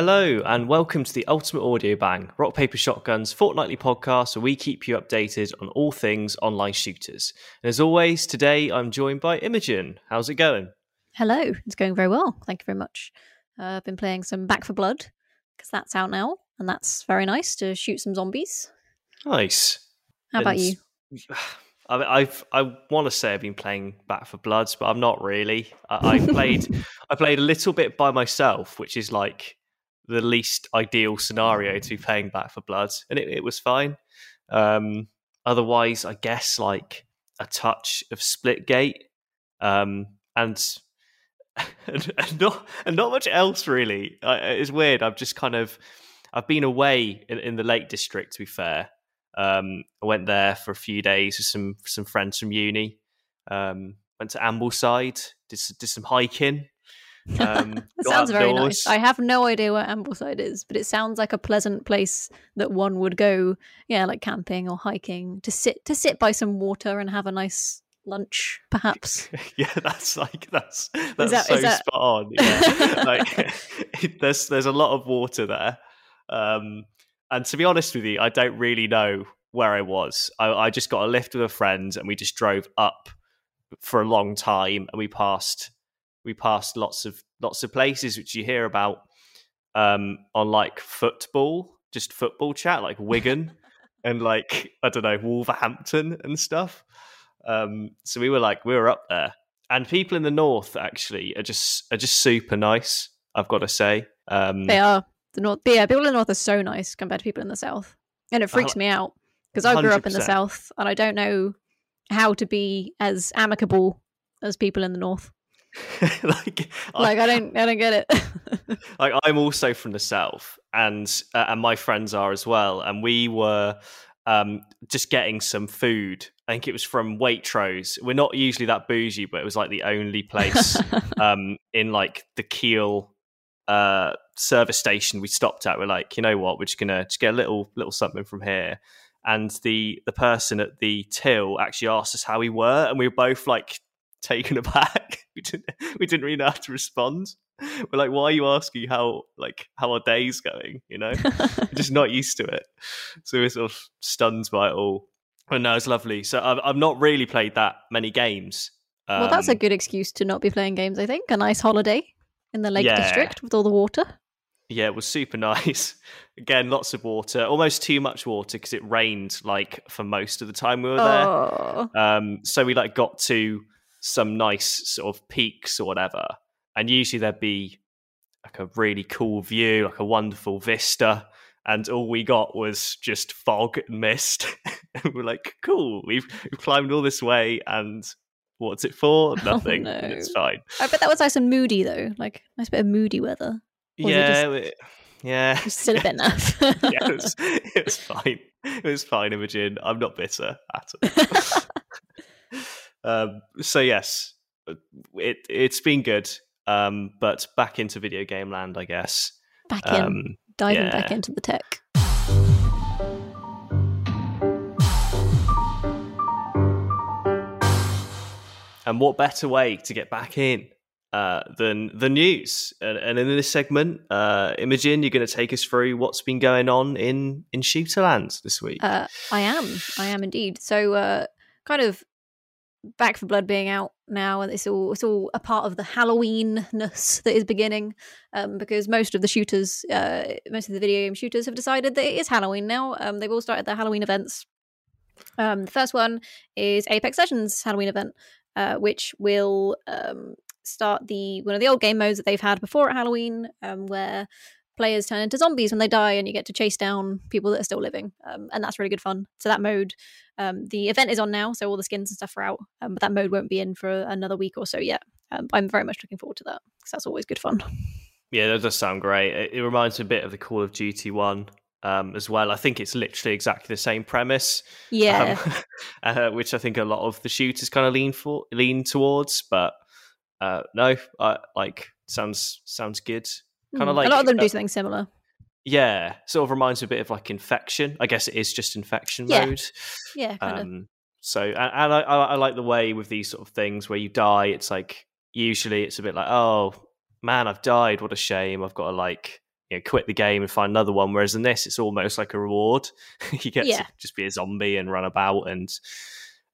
Hello, and welcome to the Ultimate Audio Bang, Rock Paper Shotgun's fortnightly podcast where we keep you updated on all things online shooters. And as always, today I'm joined by Imogen. How's it going? Hello, it's going very well. Thank you very much. Uh, I've been playing some Back 4 Blood because that's out now, and that's very nice to shoot some zombies. Nice. How about you? I, I've I want to say I've been playing Back 4 Bloods, but I'm not really. I, I played I played a little bit by myself, which is like the least ideal scenario to be playing Back 4 Bloods, and it, it was fine. Um, otherwise, I guess like a touch of Splitgate, um, and, and not and not much else really. Uh, it's weird. I've just kind of I've been away in, in the Lake District. To be fair, um, I went there for a few days with some some friends from uni. Um, went to Ambleside, did did some hiking. Um, that sounds very nice. I have no idea where Ambleside is, but it sounds like a pleasant place that one would go. Yeah, like camping or hiking to sit to sit by some water and have a nice lunch, perhaps. yeah, that's like that's that's that, so that... spot on. Yeah. like there's there's a lot of water there. Um, and to be honest with you, I don't really know where I was. I, I just got a lift with a friend, and we just drove up for a long time, and we passed we passed lots of lots of places which you hear about um, on like football, just football chat, like Wigan and like I don't know Wolverhampton and stuff. Um, so we were like we were up there, and people in the north actually are just are just super nice. I've got to say, um, they are the north. yeah, people in the north are so nice compared to people in the south, and it freaks uh, me out because I grew up in the south and I don't know how to be as amicable as people in the north. Like, like I, I, don't, I don't get it. like I'm also from the south, and uh, and my friends are as well, and we were um, just getting some food. I think it was from Waitrose. We're not usually that bougie, but it was like the only place um, in like the Keele uh, service station we stopped at. We're like, you know what? We're just gonna just get a little little something from here. And the the person at the till actually asked us how we were, and we were both like taken aback. we didn't we didn't really know how to respond. We're like, why are you asking how like how our day's going? You know, just not used to it. So we're sort of stunned by it all. But no, it's lovely. So I've I've not really played that many games. Um, well, that's a um, good excuse to not be playing games. I think a nice holiday in the Lake yeah. District with all the water. Yeah, it was super nice. Again, lots of water, almost too much water because it rained like for most of the time we were there. Oh. Um, so we like got to some nice sort of peaks or whatever, and usually there'd be like a really cool view, like a wonderful vista, and all we got was just fog and mist. and we're like, cool, we've, we've climbed all this way, and what's it for? Oh, Nothing. Oh, no. It's fine. I bet that was nice and moody though, like nice bit of moody weather. Or yeah. Just... Yeah, still a bit enough. yeah, it was, it was fine. It was fine, Imogen. I'm not bitter at all. Um, so yes, uh, it it's been good. Um, but back into video game land, I guess. Back in, um, diving yeah. back into the tech. And what better way to get back in uh, than the news? And, and, in this segment, uh, Imogen, you're going to take us through what's been going on in in Shooterland this week. Uh, I am, I am indeed. So, uh, kind of Back 4 Blood being out now, and it's all it's all a part of the Halloweenness that is beginning, um, because most of the shooters, uh, most of the video game shooters, have decided that it is Halloween now. Um, they've all started their Halloween events. Um, the first one is Apex Legends Halloween event, uh, which will um, start the one of the old game modes that they've had before at Halloween, um, where players turn into zombies when they die and you get to chase down people that are still living um, and that's really good fun so that mode um, the event is on now so all the skins and stuff are out um, but that mode won't be in for another week or so yet um, i'm very much looking forward to that because that's always good fun yeah that does sound great it, it reminds me a bit of the call of duty one um, as well. I think it's literally exactly the same premise. Yeah, um, uh, which I think a lot of the shooters kind of lean for lean towards. But uh, no, I, like sounds sounds good. Kind of mm. like a lot of them do something similar. Yeah, sort of reminds me a bit of like infection. I guess it is just infection yeah. mode. Yeah, kind um, of. So, and, and I, I like the way with these sort of things where you die. It's like usually it's a bit like, oh man, I've died. What a shame. I've got to like you know, quit the game and find another one. Whereas in this, it's almost like a reward. you get Yeah. to just be a zombie and run about and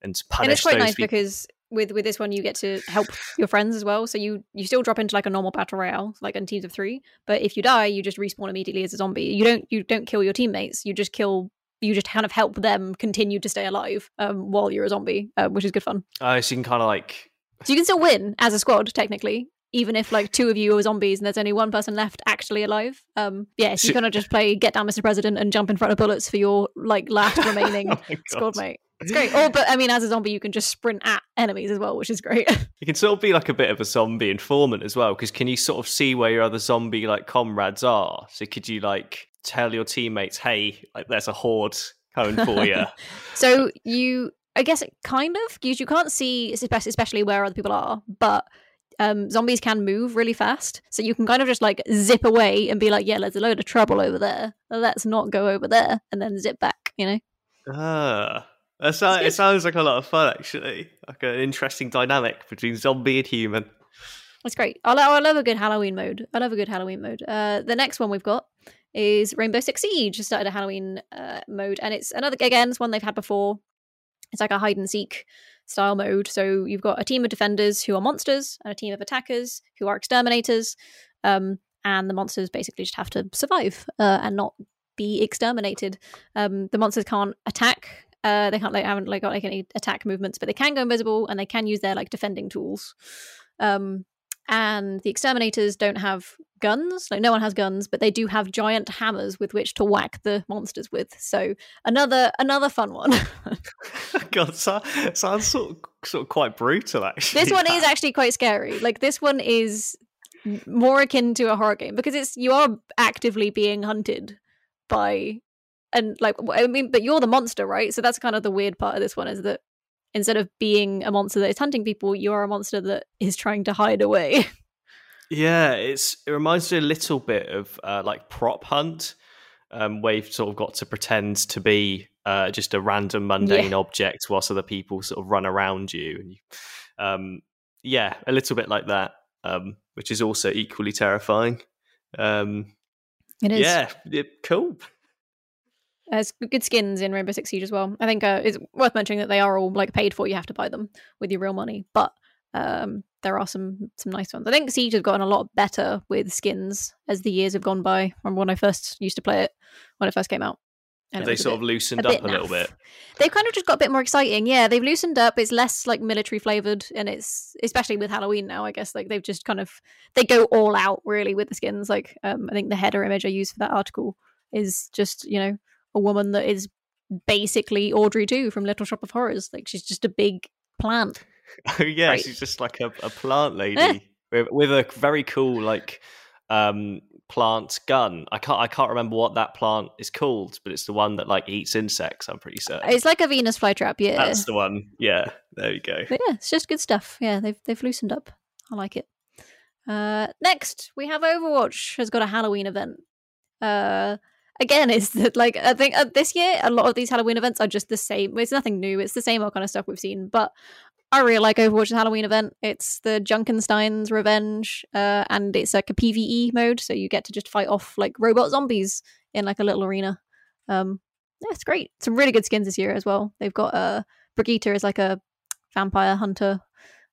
and punish and it's quite those nice people. because with with this one you get to help your friends as well. So you you still drop into like a normal battle royale, like in teams of three. But if you die, you just respawn immediately as a zombie. You don't you don't kill your teammates. You just kill. You just kind of help them continue to stay alive um, while you're a zombie, uh, which is good fun. Oh, so you can kind of like So you can still win as a squad, technically, even if like two of you are zombies and there's only one person left actually alive. Um, yeah, so you kind of just play get down, Mr. President, and jump in front of bullets for your like last remaining Oh squad mate. It's great. Or, but I mean, as a zombie, you can just sprint at enemies as well, which is great. You can sort of be like a bit of a zombie informant as well, because can you sort of see where your other zombie like comrades are? So could you like tell your teammates, "Hey, like there's a horde coming for you"? so you, I guess, it kind of because you can't see, especially where other people are, but. Um, zombies can move really fast, so you can kind of just like zip away and be like, "Yeah, there's a load of trouble over there. Let's not go over there," and then zip back. You know, ah, that sounds, it sounds like a lot of fun actually. Like an interesting dynamic between zombie and human. That's great. I, lo- I love a good Halloween mode. I love a good Halloween mode. Uh, the next one we've got is Rainbow Six Siege. Just started a Halloween uh, mode, and it's another again, it's one they've had before. It's like a hide and seek style mode. So you've got a team of defenders who are monsters and a team of attackers who are exterminators. Um, and the monsters basically just have to survive uh, and not be exterminated. Um, the monsters can't attack. Uh, they can't like haven't like got like any attack movements, but they can go invisible and they can use their like defending tools. Um, and the exterminators don't have guns like no one has guns but they do have giant hammers with which to whack the monsters with so another another fun one God, so, sounds sort of, sort of quite brutal actually. this one is actually quite scary like this one is more akin to a horror game because it's you are actively being hunted by and like I mean but you're the monster right so that's kind of the weird part of this one is that instead of being a monster that is hunting people you're a monster that is trying to hide away Yeah, it's it reminds me a little bit of uh, like prop hunt, um, where you've sort of got to pretend to be uh, just a random mundane object whilst other people sort of run around you, and you, um, yeah, a little bit like that, um, which is also equally terrifying. Um, it is yeah, it, cool. There's good skins in Rainbow Six Siege as well. I think uh, it's worth mentioning that they are all like paid for. You have to buy them with your real money, but um, there are some some nice ones. I think Siege has gotten a lot better with skins as the years have gone by. Remember when I first used to play it when it first came out. and they sort bit- of loosened a up a little bit? They've kind of just got a bit more exciting. Yeah, they've loosened up. It's less like military flavored, and it's especially with Halloween now. I guess like they've just kind of they go all out really with the skins. Like um, I think the header image I used for that article is just you know a woman that is basically Audrey II from Little Shop of Horrors. Like she's just a big plant. Oh yeah, Right. she's just like a, a plant lady Eh. with, with a very cool like um plant gun. I can't I can't remember what that plant is called, but it's the one that like eats insects. I'm pretty certain. It's like a Venus flytrap. Yeah, That's the one. Yeah, there you go. But yeah, it's just good stuff. Yeah, they've they've loosened up. I like it. Uh, next, we have Overwatch has got a Halloween event. Uh, again, it's that like I think uh, this year a lot of these Halloween events are just the same. It's nothing new. It's the same old kind of stuff we've seen. But I really like Overwatch's Halloween event. It's the Junkenstein's Revenge, uh, and it's like a PVE mode, so you get to just fight off like robot zombies in like a little arena. Um, yeah, it's great. Some really good skins this year as well. They've got uh, Brigitte is like a vampire hunter,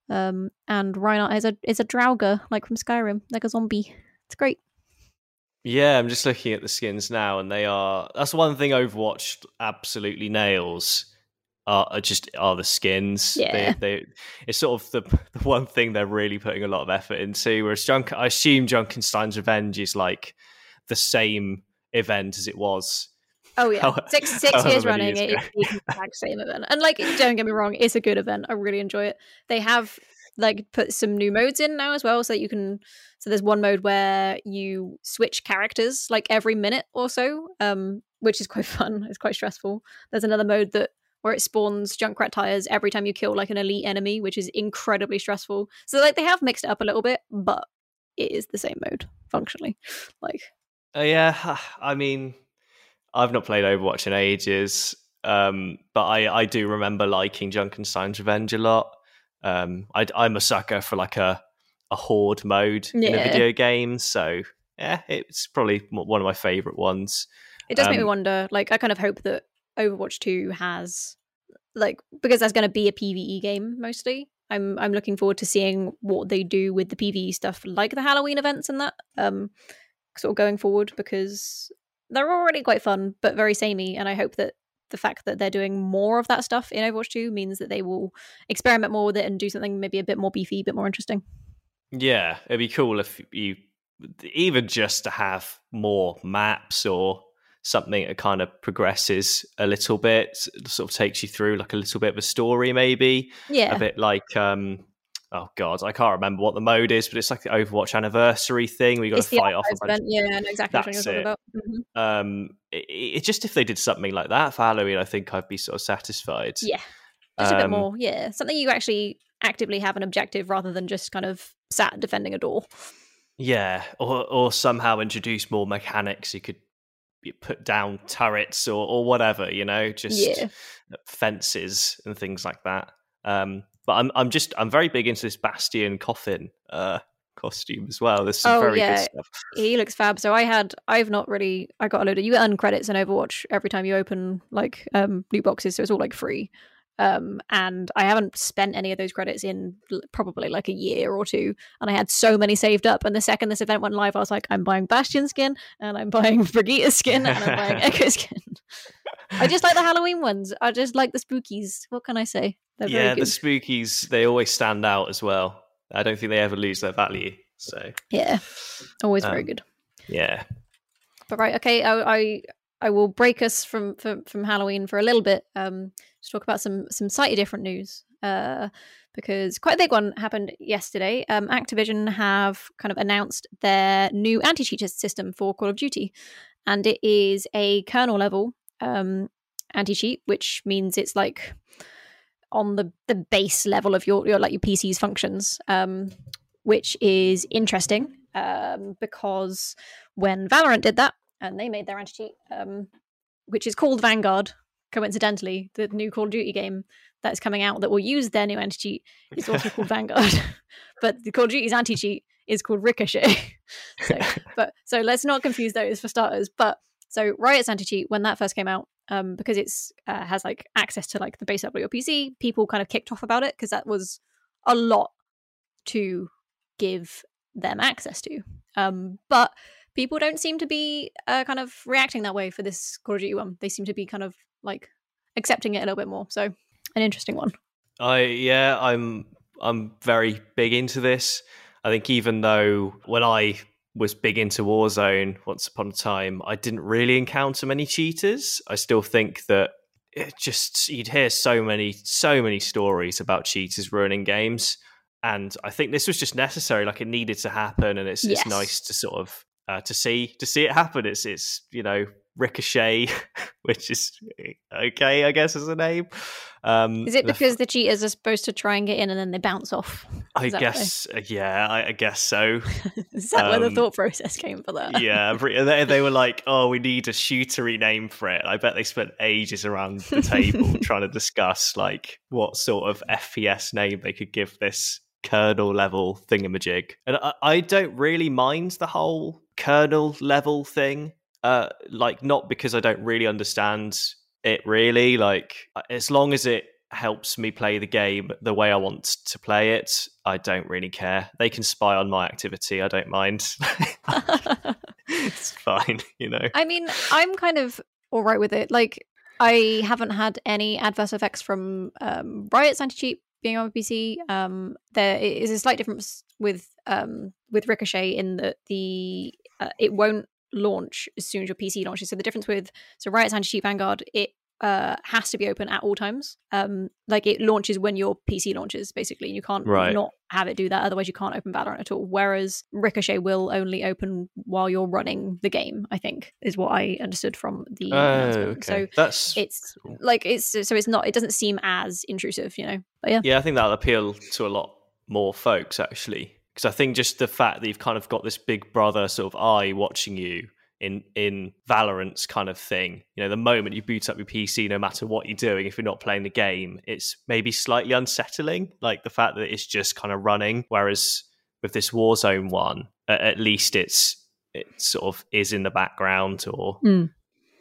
um, and Reinhardt is a is a Draugr like from Skyrim, like a zombie. It's great. Yeah, I'm just looking at the skins now, and they are. That's one thing Overwatch absolutely nails. Are, are just are the skins. Yeah. they, they, it's sort of the the one thing they're really putting a lot of effort into. Whereas Junk, I assume Junkenstein's Revenge is like the same event as it was. Oh yeah, How- six six years running, years it is the exact same event. And like, don't get me wrong, it's a good event. I really enjoy it. They have like put some new modes in now as well, so that you can. So there's one mode where you switch characters like every minute or so, um, which is quite fun. It's quite stressful. There's another mode that where it spawns Junkrat tires every time you kill like an elite enemy, which is incredibly stressful. So like they have mixed it up a little bit, but it is the same mode functionally. Like Uh, yeah, I mean, I've not played Overwatch in ages, um, but I, I do remember liking Junkenstein's Revenge a lot. Um, I, I'm a sucker for like a, a horde mode in a video game, so yeah, it's probably one of my favorite ones. It does um, make me Um, wonder. Like, I kind of hope that Overwatch Two has, like, because that's going to be a PVE game mostly. I'm I'm looking forward to seeing what they do with the PVE stuff, like the Halloween events and that, um, sort of going forward because they're already quite fun, but very samey. And I hope that the fact that they're doing more of that stuff in Overwatch Two means that they will experiment more with it and do something maybe a bit more beefy, a bit more interesting. Yeah, it'd be cool if you even just to have more maps or something that kind of progresses a little bit, sort of takes you through like a little bit of a story, maybe Yeah, a bit like um oh god, I can't remember what the mode is, but it's like the Overwatch anniversary thing. We got to fight off event. Yeah, exactly what That's you're talking it. about. Mhm. Um, it, it just if they did something like that for Halloween, I think I'd be sort of satisfied. Yeah, just a bit Um, more. Yeah, something you actually actively have an objective rather than just kind of sat defending a door. Yeah, or or somehow introduce more mechanics. You could put down turrets or or whatever, you know, just Yeah. fences and things like that. Um, but I'm I'm just I'm very big into this Bastion coffin uh costume as well. There's some Oh, very yeah. good stuff. He looks fab. So I had, I've not really, I got a load of, you earn credits in Overwatch every time you open like um loot boxes, so it's all like free. Um, and I haven't spent any of those credits in l- probably like a year or two, and I had so many saved up. And the second this event went live, I was like, I'm buying Bastion skin, and I'm buying Brigitte skin, and I'm buying Echo skin. I just like the Halloween ones. I just like the spookies. What can I say? They're yeah, the spookies they always stand out as well. I don't think they ever lose their value. So yeah, always very Um, good. yeah, But right, okay, I I, I will break us from, from from Halloween for a little bit. Um, to talk about some some slightly different news. Uh, because quite a big one happened yesterday. Um, Activision have kind of announced their new anti-cheat system for Call of Duty, and it is a kernel level um anti-cheat, which means it's like on the the base level of your your like your PC's functions. Um, which is interesting um, because when Valorant did that and they made their anti cheat, um, which is called Vanguard, coincidentally, the new Call of Duty game that's coming out that will use their new anti cheat is also called Vanguard. but the Call of Duty's anti cheat is called Ricochet. so, but so let's not confuse those for starters. But so Riot's anti cheat when that first came out, um, because it's uh, has like access to like the base of your PC, people kind of kicked off about it because that was a lot to give them access to. Um, but people don't seem to be uh, kind of reacting that way for this Call of Duty one. They seem to be kind of like accepting it a little bit more. So an interesting one. I yeah, I'm I'm very big into this. I think even though when I was big into Warzone once upon a time, I didn't really encounter many cheaters. I still think that it just you'd hear so many so many stories about cheaters ruining games, and I think this was just necessary. Like it needed to happen, and it's Yes. it's nice to sort of uh, to see to see it happen. It's it's you know Ricochet, which is okay, I guess, as a name. Um, Is it the because the cheaters are supposed to try and get in and then they bounce off? I Is guess, uh, yeah, I, I guess so. Is that where the Um, thought process came for that? yeah, they, they were like, "Oh, we need a shootery name for it." I bet they spent ages around the table trying to discuss like what sort of FPS name they could give this kernel level thingamajig. And I, I don't really mind the whole kernel level thing. Uh, like not because I don't really understand it really. Like as long as it helps me play the game the way I want to play it, I don't really care. They can spy on my activity. I don't mind. it's fine, you know. I mean, I'm kind of all right with it. Like, I haven't had any adverse effects from um, Riot's anti cheat being on PC. Um, there is a slight difference with um, with Ricochet in that the uh, it won't launch as soon as your PC launches. So the difference with so Riot's anti cheat Vanguard it uh, has to be open at all times. Um, like it launches when your PC launches, basically. You can't Right. not have it do that. Otherwise, you can't open Valorant at all. Whereas Ricochet will only open while you're running the game. I think is what I understood from the Oh, okay. So That's it's cool. like it's so it's not. It doesn't seem as intrusive, you know. But yeah, yeah, I think that'll appeal to a lot more folks actually, because I think just the fact that you've kind of got this big brother sort of eye watching you in in Valorant's kind of thing. You know, the moment you boot up your PC, no matter what you're doing, if you're not playing the game, it's maybe slightly unsettling. Like the fact that it's just kind of running, whereas with this Warzone one, at least it's it sort of is in the background or Mm.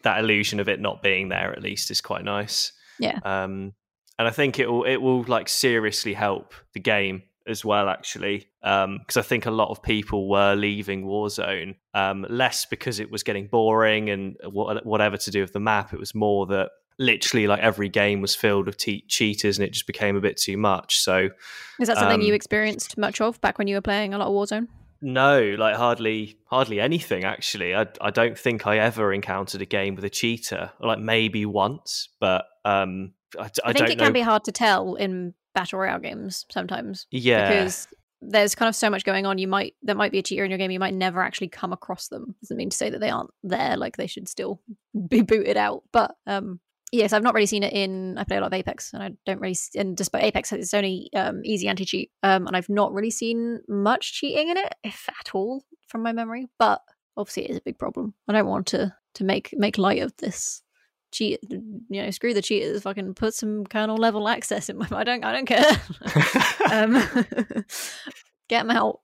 that illusion of it not being there at least is quite nice. Yeah. Um, and I think it will it will like seriously help the game as well actually because I think a lot of people were leaving Warzone um, less because it was getting boring and wha- whatever to do with the map. It was more that literally like every game was filled with te- cheaters and it just became a bit too much. So Is that something Um, you experienced much of back when you were playing a lot of Warzone? No, like hardly hardly anything actually. I I don't think I ever encountered a game with a cheater. Like maybe once, but um I, I I, think it know. can be hard to tell in battle royale games sometimes yeah. because there's kind of so much going on. You might there might be a cheater in your game. You might never actually come across them. Doesn't mean to say that they aren't there. Like they should still be booted out. But um, yes, I've not really seen it in. I play a lot of Apex, and I don't really. And despite Apex, it's only um, easy anti cheat. Um, and I've not really seen much cheating in it, if at all, from my memory. But obviously, it is a big problem. I don't want to to make make light of this. Cheat, you know, screw the cheaters. Fucking put some kernel level access in my. I don't. I don't care. um, get them out.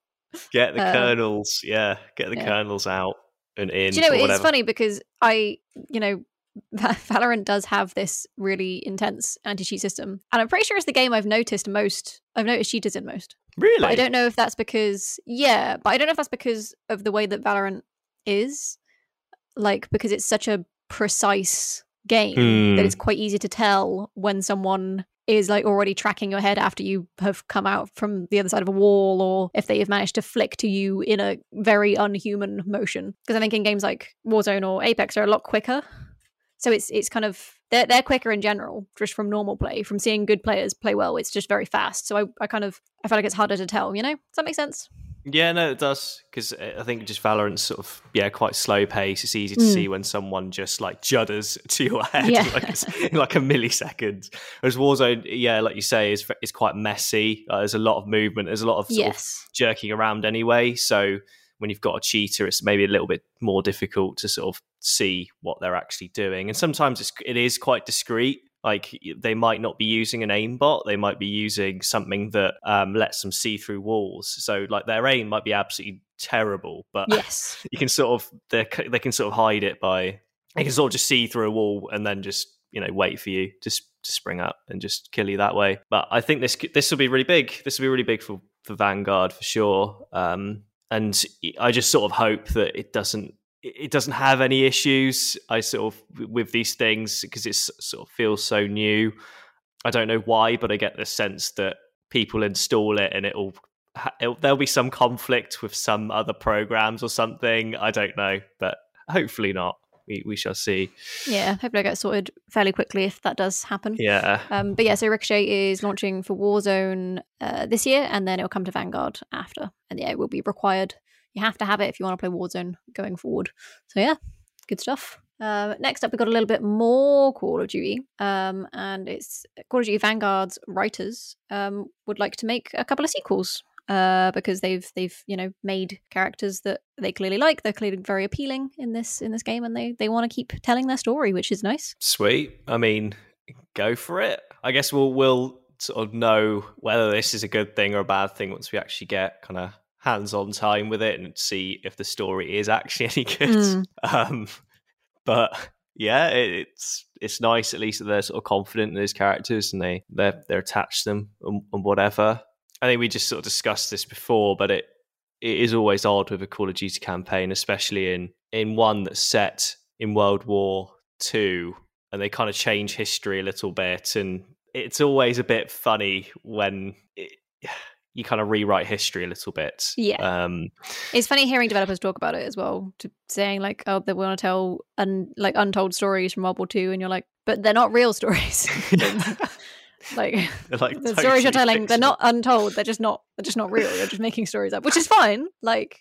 get the um, kernels, yeah, get the yeah. kernels out and in. Do you know it's funny because I, you know, Valorant does have this really intense anti-cheat system, and I'm pretty sure it's the game I've noticed most. I've noticed cheaters in most. Really? But I don't know if that's because yeah, but I don't know if that's because of the way that Valorant is, like because it's such a precise game that Hmm. it's quite easy to tell when someone is like already tracking your head after you have come out from the other side of a wall or if they have managed to flick to you in a very unhuman motion. Because i think in games like warzone or apex are a lot quicker. So it's it's kind of they're, they're quicker in general just from normal play. From seeing good players play well it's just very fast. So i, I kind of i feel like it's harder to tell you know? Does that make sense Yeah, no, it does because I think just Valorant's sort of yeah quite slow pace. It's easy to Mm. see when someone just like judders to your head Yeah. like, in like a millisecond. Whereas Warzone, yeah, like you say, is is quite messy. Uh, there's a lot of movement. There's a lot of sort of jerking around anyway. So when you've got a cheater, it's maybe a little bit more difficult to sort of see what they're actually doing. And sometimes it's, it is quite discreet. Like they might not be using an aimbot, they might be using something that um, lets them see through walls. So like their aim might be absolutely terrible, but yes you can sort of they they can sort of hide it by they can sort of just see through a wall and then just you know wait for you to, to spring up and just kill you that way. But I think this this will be really big. This will be really big for for Vanguard for sure. Um, and I just sort of hope that it doesn't it doesn't have any issues. I sort of with these things because it sort of feels so new. I don't know why, but I get the sense that people install it and it'll, it'll there'll be some conflict with some other programs or something. I don't know, but hopefully not. We we shall see. yeah hopefully i get sorted fairly quickly if that does happen Yeah. Um, but yeah, so Ricochet is launching for Warzone uh, this year, and then it'll come to Vanguard after. And yeah, it will be required. You have to have it if you want to play Warzone going forward. So yeah, good stuff. Um, next up, we've got a little bit more Call of Duty, um, and it's Call of Duty Vanguard's writers um, would like to make a couple of sequels uh, because they've they've you know made characters that they clearly like. They're clearly very appealing in this in this game, and they they want to keep telling their story, which is nice. Sweet. I mean, go for it. I guess we'll we'll sort of know whether this is a good thing or a bad thing once we actually get kind of hands-on time with it and see if the story is actually any good. Mm. Um, but yeah, it, it's it's nice at least that they're sort of confident in those characters and they they're they're attached to them and, and whatever. I think we just sort of discussed this before, but it it is always odd with a Call of Duty campaign, especially in in one that's set in World War Two, and they kind of change history a little bit, and it's always a bit funny when it, you kind of rewrite history a little bit. Yeah. Um, It's funny hearing developers talk about it as well, to saying like, oh, they want to tell un- like untold stories from World War Two, and you're like, but they're not real stories. like like the stories you're totally telling, they're not untold. They're just not. They're just not real. You're just making stories up, which is fine. Like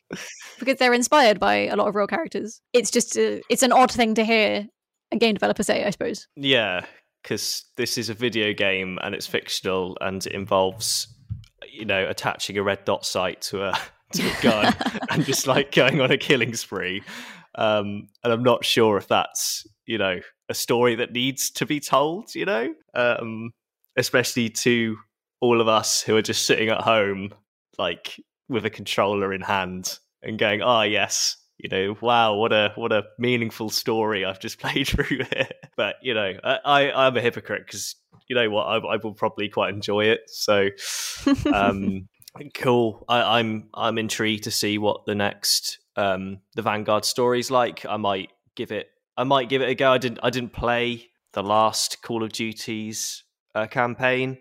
because they're inspired by a lot of real characters. It's just a, it's an odd thing to hear a game developer say, I suppose. Yeah, because this is a video game and it's fictional and it involves, you know, attaching a red dot sight to a to a gun and just like going on a killing spree. Um, and I'm not sure if that's you know a story that needs to be told. You know, um, especially to all of us who are just sitting at home, like with a controller in hand and going, "Ah, yes." You know, wow, what a what a meaningful story I've just played through here. But you know, I, I am a hypocrite because you know what, I, I, will probably quite enjoy it. So, um, cool. I, I'm I'm intrigued to see what the next um the Vanguard story's like. I might give it I might give it a go. I didn't I didn't play the last Call of Duties uh, campaign,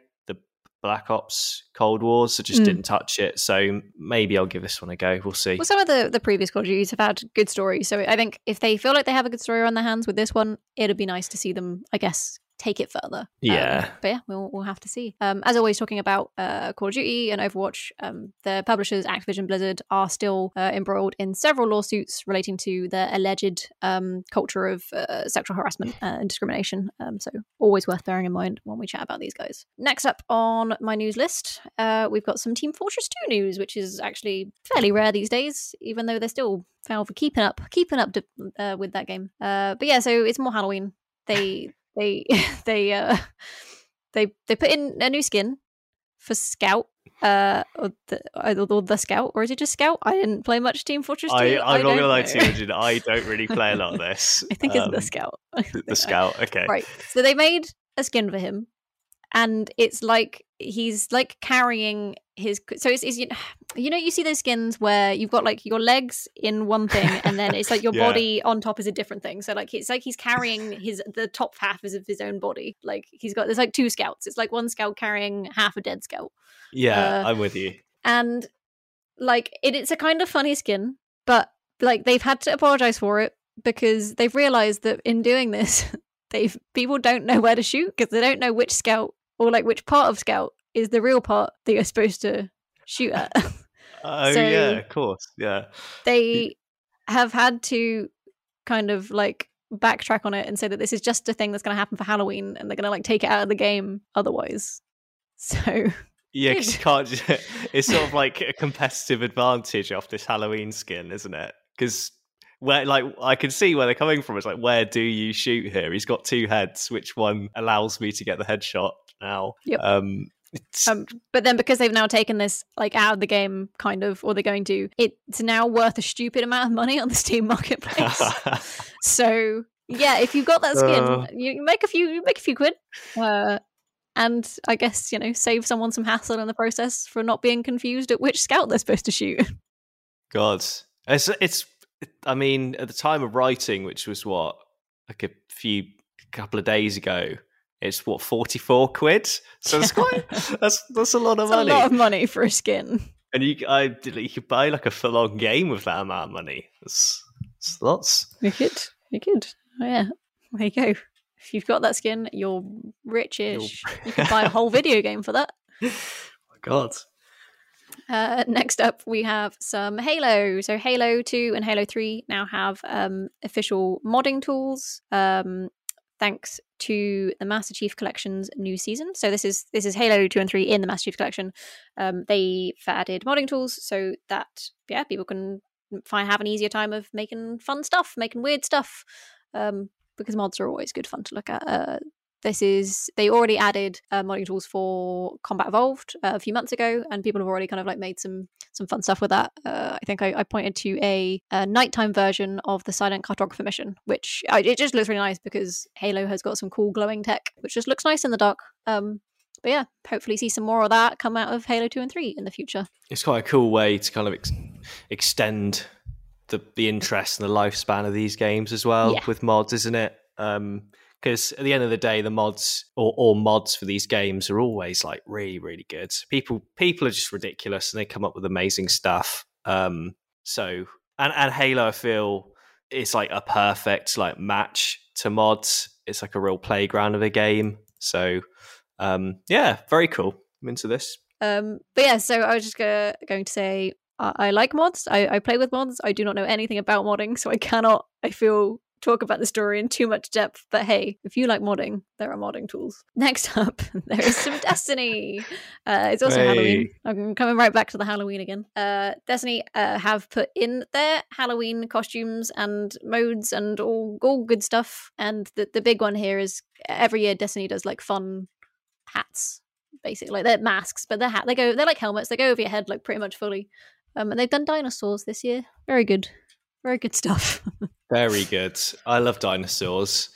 Black Ops Cold Wars, so just mm. didn't touch it. So maybe I'll give this one a go. We'll see. Well, some of the the previous Call of Duties have had good stories, so I think if they feel like they have a good story on their hands with this one, it'd be nice to see them, I guess, take it further. Yeah. Um, but yeah, we'll, we'll have to see. Um, as always, talking about uh, Call of Duty and Overwatch, um, the publishers, Activision Blizzard, are still uh, embroiled in several lawsuits relating to the alleged um, culture of uh, sexual harassment and discrimination. Um, so always worth bearing in mind when we chat about these guys. Next up on my news list, uh, we've got some Team Fortress 2 news, which is actually fairly rare these days, even though they're still Valve keeping up, keeping up to, uh, with that game. Uh, but yeah, so it's more Halloween. They they they uh they they put in a new skin for Scout, uh, or the, or the Scout, or is it just Scout? I didn't play much Team Fortress 2. I, I'm not gonna lie to you, I don't really play a lot of this. I think um, it's the Scout. the Scout, okay. Right. So they made a skin for him, and it's like he's like carrying his so it's, it's, you know you see those skins where you've got like your legs in one thing and then it's like your yeah. body on top is a different thing. So like it's like he's carrying his the top half is of his own body. Like he's got there's like two scouts. It's like one scout carrying half a dead scout. Yeah uh, i'm with you. and like it, it's a kind of funny skin but like they've had to apologize for it because they've realized that in doing this they've people don't know where to shoot because they don't know which scout or like which part of scout is the real part that you're supposed to shoot at. Oh so yeah, of course, yeah. They have had to kind of like backtrack on it and say that this is just a thing that's going to happen for Halloween, and they're going to like take it out of the game otherwise. So yeah, you can't. It's sort of like a competitive advantage off this Halloween skin, isn't it? Because where like I can see where they're coming from. It's like where do you shoot here? He's got two heads. Which one allows me to get the headshot now? Yep. Um, um, but then because they've now taken this like out of the game, kind of, or they're going to, it's now worth a stupid amount of money on the Steam marketplace. so yeah, if you've got that skin, uh, you make a few, you make a few quid, uh, and I guess you know save someone some hassle in the process for not being confused at which scout they're supposed to shoot. God, it's it's. I mean, at the time of writing, which was what like a few couple of days ago, it's what forty four quid. So it's quite that's that's a lot of it's money. A lot of money for a skin. And you, I, you could buy like a full on game with that amount of money. It's, it's lots. You could, you could. Oh, yeah, there you go. If you've got that skin, you're richish. You're... you can buy a whole video game for that. Oh my god. Uh, next up, we have some Halo. So Halo 2 and Halo 3 now have um, official modding tools. Um, thanks to the Master Chief Collection's new season. So this is this is Halo two and three in the Master Chief Collection. Um, they've added modding tools so that yeah people can find have an easier time of making fun stuff, making weird stuff. Um, because mods are always good fun to look at. Uh, this is they already added uh, modding tools for Combat Evolved uh, a few months ago, and people have already kind of like made some some fun stuff with that. Uh, I think I, I, pointed to a, a, nighttime version of the Silent Cartographer mission, which it just looks really nice because Halo has got some cool glowing tech, which just looks nice in the dark. Um, but yeah, hopefully see some more of that come out of Halo Two and Three in the future. It's quite a cool way to kind of ex- extend the the interest and the lifespan of these games as well yeah. with mods, isn't it? Um, because at the end of the day, the mods or, or mods for these games are always like really, really good. People people are just ridiculous and they come up with amazing stuff. Um, so and and Halo, I feel it's like a perfect like match to mods. It's like a real playground of a game. So um, yeah, very cool. I'm into this. Um, but yeah, so I was just gonna, going to say I, I like mods. I, I play with mods. I do not know anything about modding, so I cannot. I feel talk about the story in too much depth, but hey, if you like modding, there are modding tools. Next up, there is some Destiny. Uh, it's also hey. Halloween. I'm coming right back to the Halloween again. Uh, Destiny uh, have put in their Halloween costumes and modes and all, all good stuff. And the, the big one here is every year Destiny does like fun hats, basically. Like they're masks, but they're hat. They go. They're like helmets. They go over your head like pretty much fully. Um, and they've done dinosaurs this year. Very good Very good stuff. Very good. I love dinosaurs.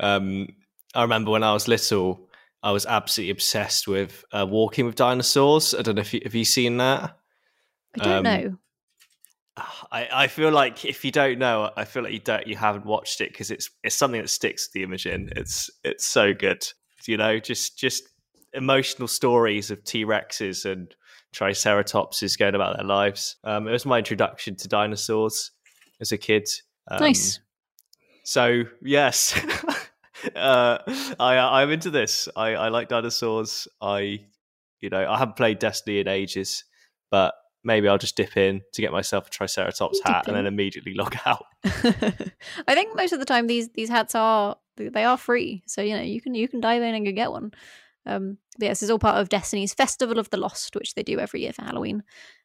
Um, I remember when I was little, I was absolutely obsessed with uh, walking with dinosaurs. I don't know if you have you seen that. I don't um, know. I, I feel like if you don't know, I feel like you don't you haven't watched it because it's it's something that sticks with the Imogen. It's it's so good. You know, just just emotional stories of T Rexes and Triceratopses going about their lives. Um, it was my introduction to dinosaurs as a kid. Um, nice. So yes, uh, I I'm into this. I I like dinosaurs. I you know I haven't played Destiny in ages, but maybe I'll just dip in to get myself a Triceratops hat and then immediately log out. I think most of the time these these hats are they are free, so you know you can you can dive in and go get one. Um, but this is all part of Destiny's Festival of the Lost, which they do every year for Halloween.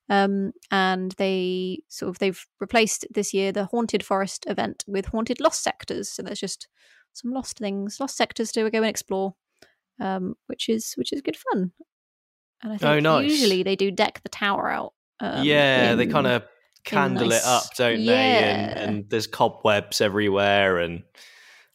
Um, and they sort of they've replaced this year the Haunted Forest event with Haunted Lost Sectors. So there's just some lost things, lost sectors to go and explore, um, which is which is good fun. And I think oh, nice. usually they do deck the tower out um, yeah, in, they kind of candle nice, it up, don't yeah. they? And, and, there's cobwebs everywhere, and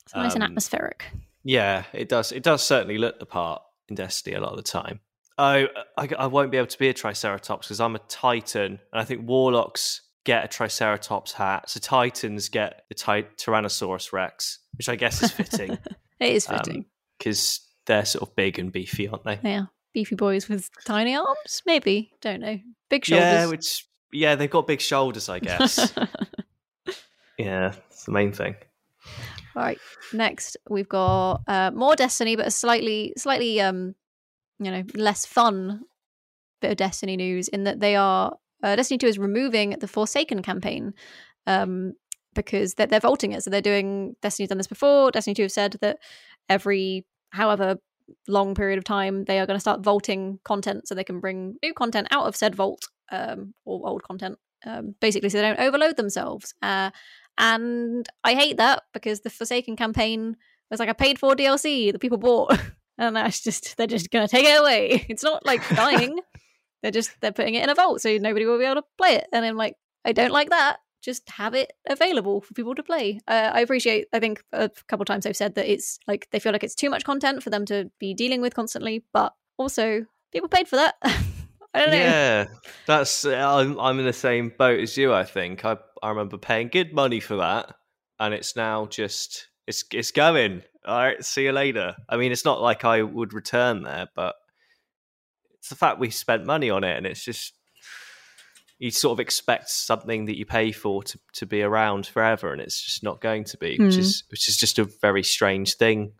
it's nice um, and atmospheric. Yeah, it does. It does certainly look the part in Destiny a lot of the time. Oh, I, I won't be able to be a Triceratops because I'm a Titan, and I think Warlocks get a Triceratops hat. So Titans get the ty- Tyrannosaurus Rex, which I guess is fitting. it is fitting because um, they're sort of big and beefy, aren't they? Yeah, beefy boys with tiny arms. Maybe don't know. Big shoulders. Yeah, which yeah, they've got big shoulders, I guess. yeah, it's the main thing. All right. Next, we've got uh, more Destiny, but a slightly, slightly, um, you know, less fun bit of Destiny news in that they are uh, Destiny Two is removing the Forsaken campaign, um, because they're, they're vaulting it. So they're doing Destiny's done this before. Destiny Two have said that every however long period of time, they are going to start vaulting content so they can bring new content out of said vault um, or old content, um, basically, so they don't overload themselves. Uh, and I hate that because the Forsaken campaign was like a paid for DLC that people bought, and that's just they're just going to take it away. It's not like dying; they're just they're putting it in a vault so nobody will be able to play it. And I'm like, I don't like that just have it available for people to play. Uh, I appreciate, I think a couple times I've said that it's like they feel like it's too much content for them to be dealing with constantly, but also people paid for that. I don't know. Yeah, that's I'm, I'm in the same boat as you. I think I I remember paying good money for that, and it's now just it's it's going. All right, see you later. I mean, it's not like I would return there, but it's the fact we spent money on it, and it's just you sort of expect something that you pay for to, to be around forever and it's just not going to be mm. which hmm. is which is just a very strange thing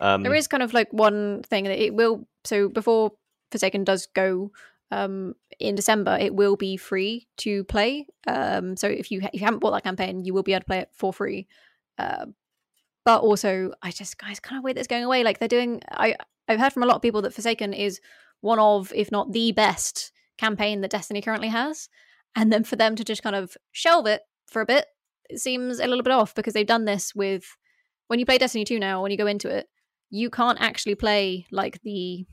um, there is kind of like one thing that it will so before forsaken does go um, in december it will be free to play um, so if you, ha- if you haven't bought that campaign you will be able to play it for free uh, but also i just guys kind of weird that's going away like they're doing i i've heard from a lot of people that forsaken is one of if not the best campaign that Destiny currently has. And then for them to just kind of shelve it for a bit, it seems a little bit off because they've done this with when you play Destiny 2 now, when you go into it, you can't actually play like the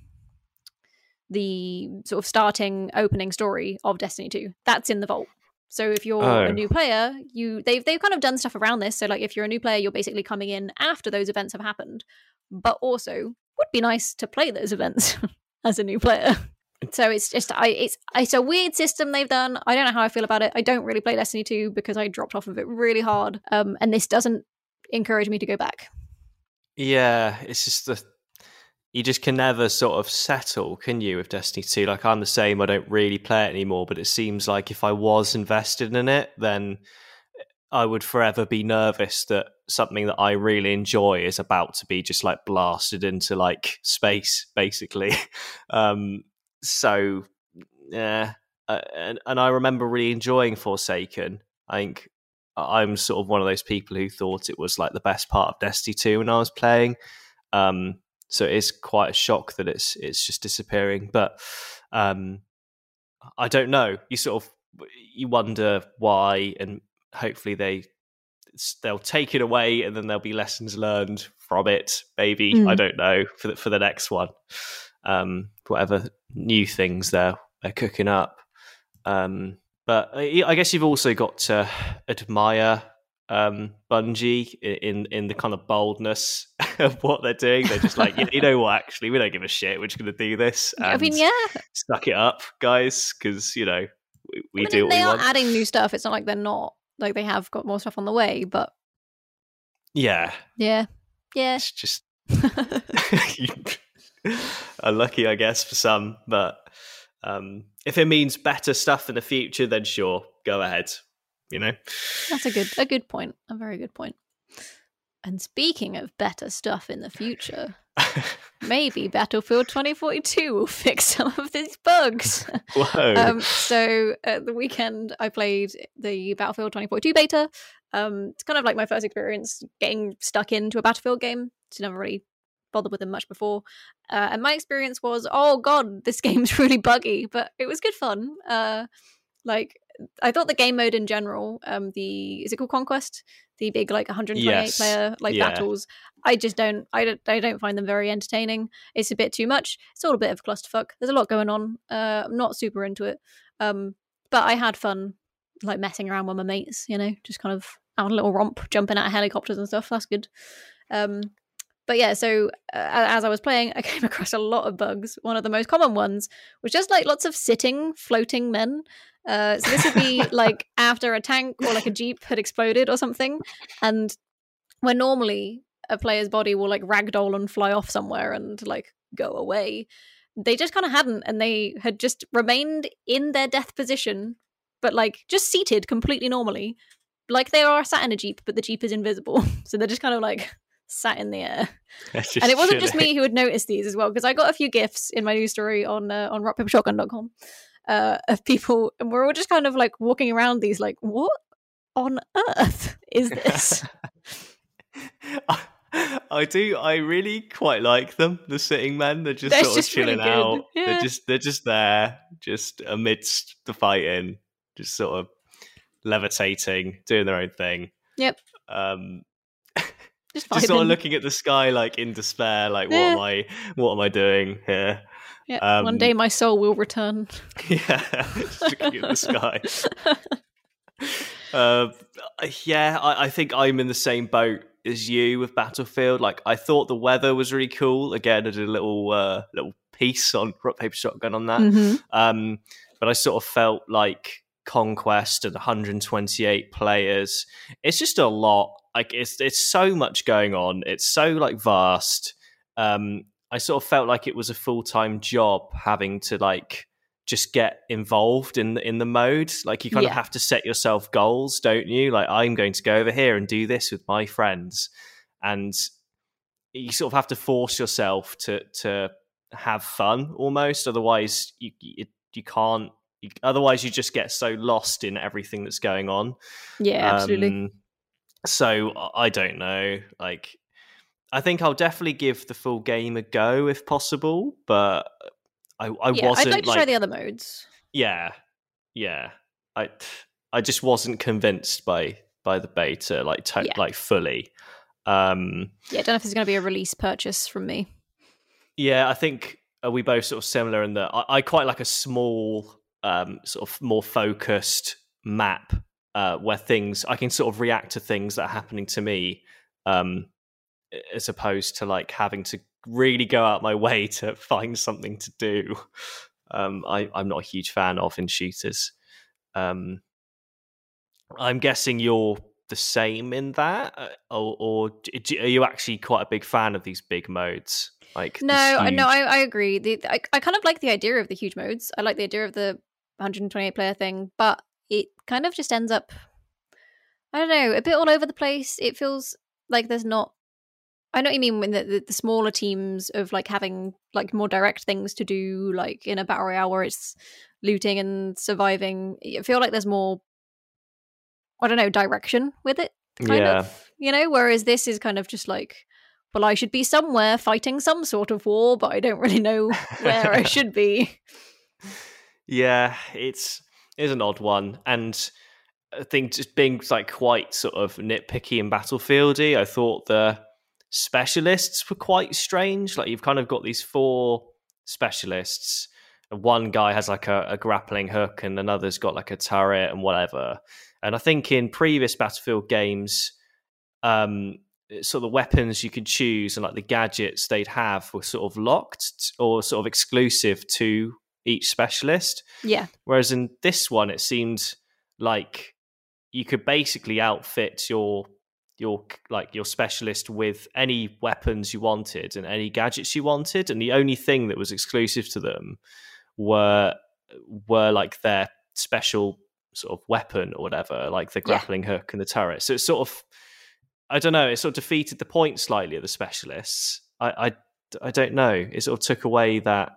the sort of starting opening story of Destiny 2. That's in the vault. So if you're oh. a new player, you they've they've kind of done stuff around this. So like if you're a new player, you're basically coming in after those events have happened. But also would be nice to play those events as a new player. So it's just I it's it's a weird system they've done. I don't know how I feel about it. I don't really play Destiny 2 because I dropped off of it really hard. Um and this doesn't encourage me to go back. Yeah, it's just the you just can never sort of settle, can you, with Destiny 2? Like I'm the same, I don't really play it anymore, but it seems like if I was invested in it, then I would forever be nervous that something that I really enjoy is about to be just like blasted into like space, basically. um, so yeah, uh, and and I remember really enjoying Forsaken. I think I'm sort of one of those people who thought it was like the best part of Destiny 2 when I was playing. Um, so it is quite a shock that it's it's just disappearing. But um, I don't know. You sort of you wonder why, and hopefully they they'll take it away, and then there'll be lessons learned from it. Maybe mm. I don't know for the, for the next one um, whatever new things they're they're cooking up. Um, but I I guess you've also got to admire um, Bungie in in the kind of boldness of what they're doing. They're just like, you, know what? Actually, we don't give a shit. We're just going to do this. I mean, yeah, suck it up, guys, because you know we, we I mean, do what they we are want. adding new stuff. It's not like they're not like they have got more stuff on the way, but yeah, yeah, yeah. it's just unlucky, I guess, for some. But um, if it means better stuff in the future, then sure, go ahead. You know, That's a good a good point. A very good point. And speaking of better stuff in the future, maybe Battlefield 2042 will fix some of these bugs. whoa, um, so at the weekend, I played the Battlefield 2042 beta. Um, it's kind of like my first experience getting stuck into a Battlefield game. So never really bothered with them much before. Uh, and my experience was, oh god, this game's really buggy, but it was good fun. Uh, like I thought the game mode in general, um, the is it called Conquest? The big like 128 Yes. player like Yeah. battles. I just don't I don't I don't find them very entertaining. It's a bit too much. It's all a bit of a clusterfuck. There's a lot going on. Uh, I'm not super into it. Um, but I had fun like messing around with my mates, you know, just kind of having a little romp, jumping out of helicopters and stuff. That's good. Um, but yeah, so uh, as I was playing, I came across a lot of bugs. One of the most common ones was just like lots of sitting, floating men. Uh, so this would be like after a tank or like a jeep had exploded or something, and where normally a player's body will like ragdoll and fly off somewhere and like go away, they just kind of hadn't, and they had just remained in their death position, but like just seated completely normally, like they are sat in a jeep, but the jeep is invisible, so they're just kind of like sat in the air and it wasn't just me who had noticed these as well because I got a few gifts in my news story on uh, on rockpapershotgun.com uh, of people, and we're all just kind of like walking around these like, what on earth is this? I, I do. I really quite like them. The sitting men. They're just They're sort just of chilling good. out. Yeah. They're just they're just there, just amidst the fighting, just sort of levitating, doing their own thing. Yep. Um, just just sort of looking at the sky, like in despair. Like, Yeah. what am I? What am I doing here? Yeah, one day um, my soul will return. Yeah, just looking at the sky. Uh, yeah, I, I think I'm in the same boat as you with Battlefield. Like, I thought the weather was really cool. Again, I did a little uh, little piece on rock paper shotgun on that. Mhm. Um, but I sort of felt like Conquest and 128 players. It's just a lot. Like, it's it's so much going on. It's so like vast. Um, I sort of felt like it was a full time job having to like just get involved in the, in the mode. Like you kind Yeah. of have to set yourself goals, don't you? Like I'm going to go over here and do this with my friends, and you sort of have to force yourself to to have fun almost. Otherwise, you you, you can't. You, otherwise, you just get so lost in everything that's going on. Yeah, absolutely. So I- I don't know. Like, I think I'll definitely give the full game a go if possible, but I, I yeah, wasn't I'd like to like, try the other modes. yeah, yeah. I I just wasn't convinced by by the beta like to- Yeah. like fully. Um, Yeah, I don't know if there's going to be a release purchase from me. yeah, I think uh, we both sort of similar in that I, I quite like a small, um, sort of more focused map uh, where things I can sort of react to things that are happening to me, um, as opposed to like having to really go out my way to find something to do. Um, I, I'm not a huge fan of in shooters. Um, I'm guessing you're the same in that, uh, or, or d- d- are you actually quite a big fan of these big modes? Like No, I no, I, I agree. The, I, I kind of like the idea of the huge modes. I like the idea of the 128 player thing, but kind of just ends up, I don't know, a bit all over the place. It feels like there's not. I know what you mean when the, the, the smaller teams of like having like more direct things to do, like in a battle royale where it's looting and surviving. I feel like there's more, I don't know, direction with it. Kind yeah. of, you know. Whereas this is kind of just like, well, I should be somewhere fighting some sort of war, but I don't really know where I should be. Yeah, it's it's an odd one, and I think just being like quite sort of nitpicky and battlefieldy. I thought the specialists were quite strange. Like you've kind of got these four specialists, one guy has like a, a grappling hook and another's got like a turret and whatever. And I think in previous Battlefield games, um, sort of the weapons you could choose and like the gadgets they'd have were sort of locked or sort of exclusive to each specialist. Yeah. Whereas in this one, it seemed like you could basically outfit your your like your specialist with any weapons you wanted and any gadgets you wanted, and the only thing that was exclusive to them were were like their special sort of weapon or whatever, like the grappling yeah. hook and the turret. So it's sort of I don't know, it sort of defeated the point slightly of the specialists. I I, I don't know. It sort of took away that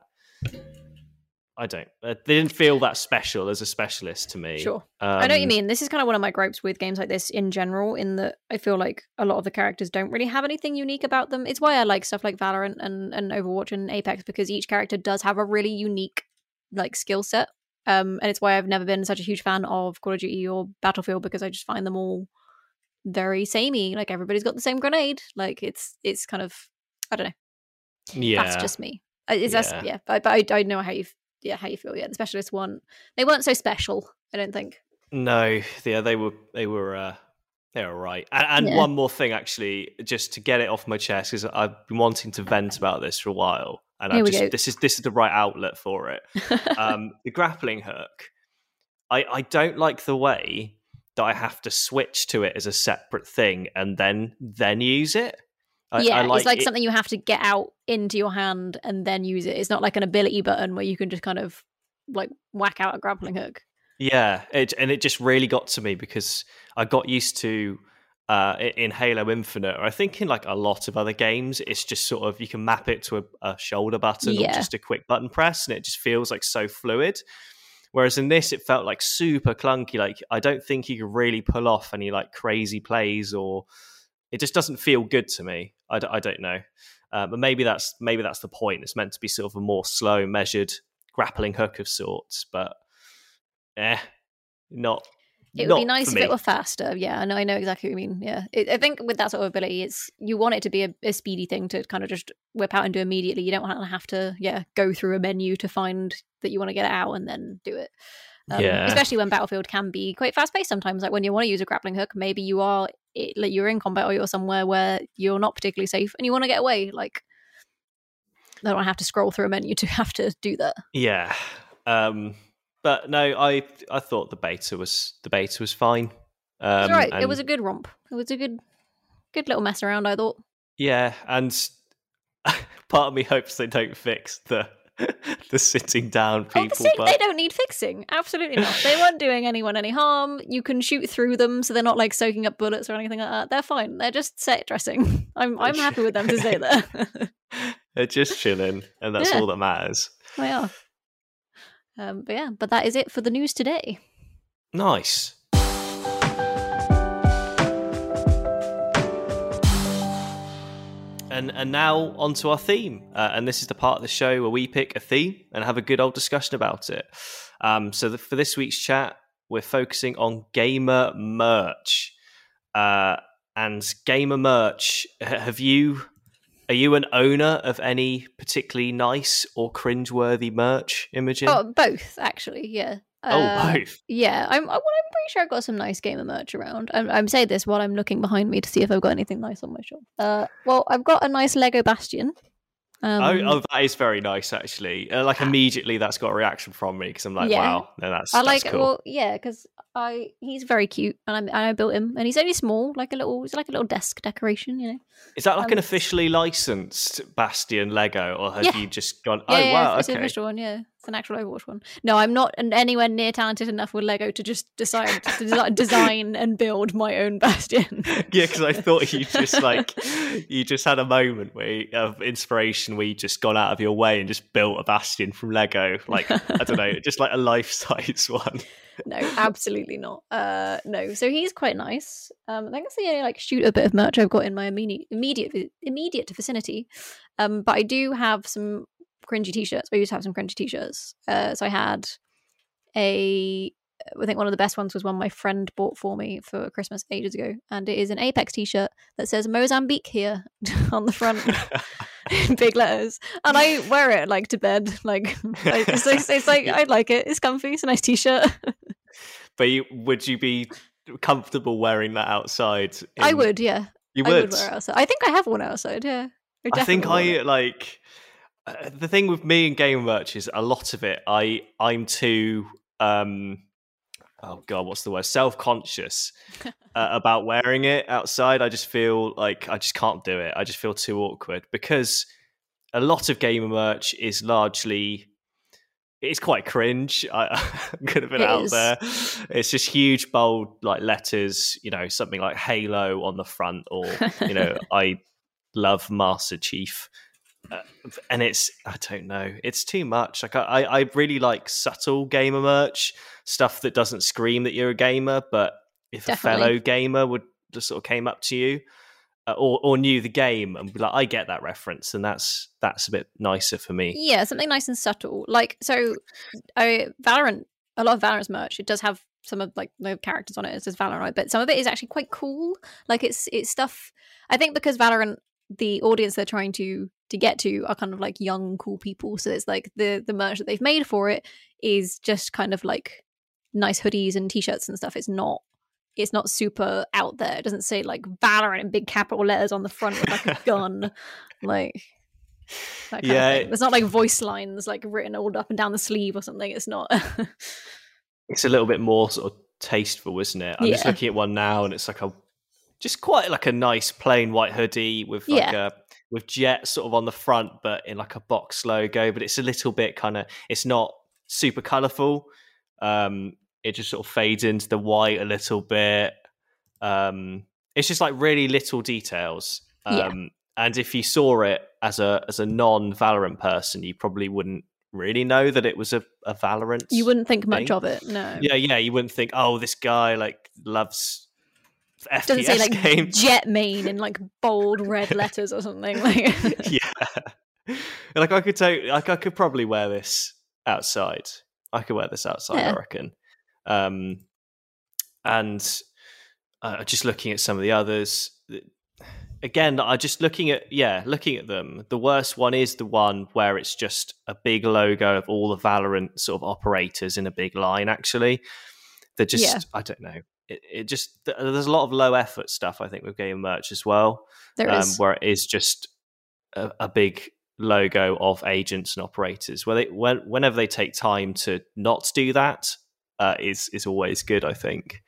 I don't. They didn't feel that special as a specialist to me. Sure, um, I know what you um, mean. This is kind of one of my gripes with games like this in general. In that I feel like a lot of the characters don't really have anything unique about them. It's why I like stuff like Valorant and, and Overwatch and Apex because each character does have a really unique like skill set. Um, and it's why I've never been such a huge fan of Call of Duty or Battlefield because I just find them all very samey. Like everybody's got the same grenade. Like it's it's kind of I don't know. Yeah, that's just me. Uh, is yeah. Yeah, but, but I, I know how you yeah how you feel. Yeah, the specialists weren't they weren't so special. I don't think. No, yeah, they were they were uh, they were right. And, and yeah. one more thing, actually, just to get it off my chest, because I've been wanting to vent about this for a while, and I just this is this is the right outlet for it. um, the grappling hook. I I don't like the way that I have to switch to it as a separate thing and then then use it. I, yeah, I like it's like it. something you have to get out into your hand and then use it. It's not like an ability button where you can just kind of like whack out a grappling hook. Yeah, it, and it just really got to me because I got used to uh, in Halo Infinite, or I think in like a lot of other games, it's just sort of you can map it to a, a shoulder button yeah. or just a quick button press, and it just feels like so fluid. Whereas in this, it felt like super clunky. Like I don't think you could really pull off any like crazy plays, or it just doesn't feel good to me. I d- I don't know, uh, but maybe that's maybe that's the point. It's meant to be sort of a more slow, measured grappling hook of sorts, but eh, not it would be nice if it were faster. Yeah, I know. I know exactly what you mean. Yeah, it, I think with that sort of ability, it's you want it to be a, a, speedy thing to kind of just whip out and do immediately. You don't want to have to, yeah, go through a menu to find that you want to get it out and then do it. Um, yeah. Especially when Battlefield can be quite fast paced sometimes. Like when you want to use a grappling hook, maybe you are it, like you're in combat or you're somewhere where you're not particularly safe and you want to get away. Like I don't have to scroll through a menu to have to do that. Yeah. Um but no, I I thought the beta was the beta was fine. Um, right. And, it was a good romp. It was a good good little mess around. I thought. Yeah, and part of me hopes they don't fix the the sitting down people. Oh, the sit- but... They don't need fixing. Absolutely not. They weren't doing anyone any harm. You can shoot through them, so they're not like soaking up bullets or anything like that. They're fine. They're just set dressing. I'm I'm happy with them to stay there. they're just chilling, and that's yeah. all that matters. They are. Um, but yeah, but that is it for the news today. Nice. And, and now onto our theme. Uh, and this is the part of the show where we pick a theme and have a good old discussion about it. Um, so the, for this week's chat, we're focusing on gamer merch. Uh, and gamer merch, have you are you an owner of any particularly nice or cringeworthy merch, Imogen? Oh, both actually. Yeah. Oh, uh, both. Yeah, I'm. Well, I'm pretty sure I've got some nice gamer merch around. I'm, I'm saying this while I'm looking behind me to see if I've got anything nice on my shelf. Uh, well, I've got a nice Lego Bastion. Um, oh, oh, that is very nice, actually. Uh, like immediately, that's got a reaction from me because I'm like, yeah. wow, no, that's. I like. That's cool. Well, yeah, because I he's very cute, and I, I built him, and he's only small, like a little, it's like a little desk decoration, you know. Is that like um, an officially licensed Bastion Lego, or have yeah. you just gone? Oh yeah, wow, it's okay. an official one. Yeah, it's an actual Overwatch one. No, I'm not anywhere near talented enough with Lego to just decide to design and build my own Bastion. yeah, because I thought you just like you just had a moment where you, of inspiration where you just gone out of your way and just built a Bastion from Lego, like I don't know, just like a life size one no, absolutely not. Uh, no. So he's quite nice. Um, I think that's the only like shoot a bit of merch I've got in my immediate immediate immediate vicinity. Um, but I do have some cringy t-shirts. I used to have some cringy t-shirts. Uh, so I had a I think one of the best ones was one my friend bought for me for Christmas ages ago, and it is an Apex T-shirt that says Mozambique here on the front. in big letters, and I wear it like to bed. Like it's, it's, it's like I like it. It's comfy. It's a nice t-shirt. but you, would you be comfortable wearing that outside? I would, yeah. You I would. would wear it outside. I think I have one outside. Yeah. I think definitely wore I like uh, the thing with me and game merch is a lot of it. I I'm too um oh god, what's the word? Self conscious uh, about wearing it outside. I just feel like I just can't do it. I just feel too awkward because a lot of gamer merch is largely it's quite cringe. I, I'm gonna put it, It out is. there. It's just huge, bold like letters. You know, something like Halo on the front, or you know, I love Master Chief. Uh, and it's I don't know, it's too much. Like I, I really like subtle gamer merch stuff that doesn't scream that you're a gamer, but if Definitely. a fellow gamer would just sort of came up to you uh, or or knew the game and be like, I get that reference, and that's that's a bit nicer for me. Yeah, something nice and subtle. Like so, I Valorant. A lot of Valorant's merch. It does have some of like the characters on it. It says Valorant, right? but some of it is actually quite cool. Like it's it's stuff. I think because Valorant, the audience they're trying to to get to are kind of like young, cool people. So it's like the the merch that they've made for it is just kind of like nice hoodies and t-shirts and stuff. It's not. It's not super out there. It doesn't say like Valorant in big capital letters on the front with like a gun. like that kind Yeah, of thing. It's not like voice lines like written all up and down the sleeve or something. It's not. It's a little bit more sort of tasteful, isn't it? I'm just looking at one now, and it's like a just quite like a nice plain white hoodie with like a with Jett sort of on the front, but in like a box logo. But it's a little bit kind of it's not super colourful. Um, it just sort of fades into the white a little bit. Um, it's just like really little details. Um, Yeah. And if you saw it as a as a non Valorant person, you probably wouldn't really know that it was a, a Valorant. you wouldn't think much of it. No. Yeah, yeah, you wouldn't think, oh, this guy like loves FPS Doesn't say like games. Jett main in like bold red letters or something. Like yeah, like I could take, like I could probably wear this outside. I could wear this outside, Yeah. I reckon. Um, and uh, just looking at some of the others, again, I just looking at yeah, looking at them. The worst one is the one where it's just a big logo of all the Valorant sort of operators in a big line. Actually, they're just Yeah. I don't know. It, it just there's a lot of low effort stuff I think with game merch as well there um, is. where it is just a, a big logo of agents and operators. Where they when, whenever they take time to not do that, uh, is is always good. I think.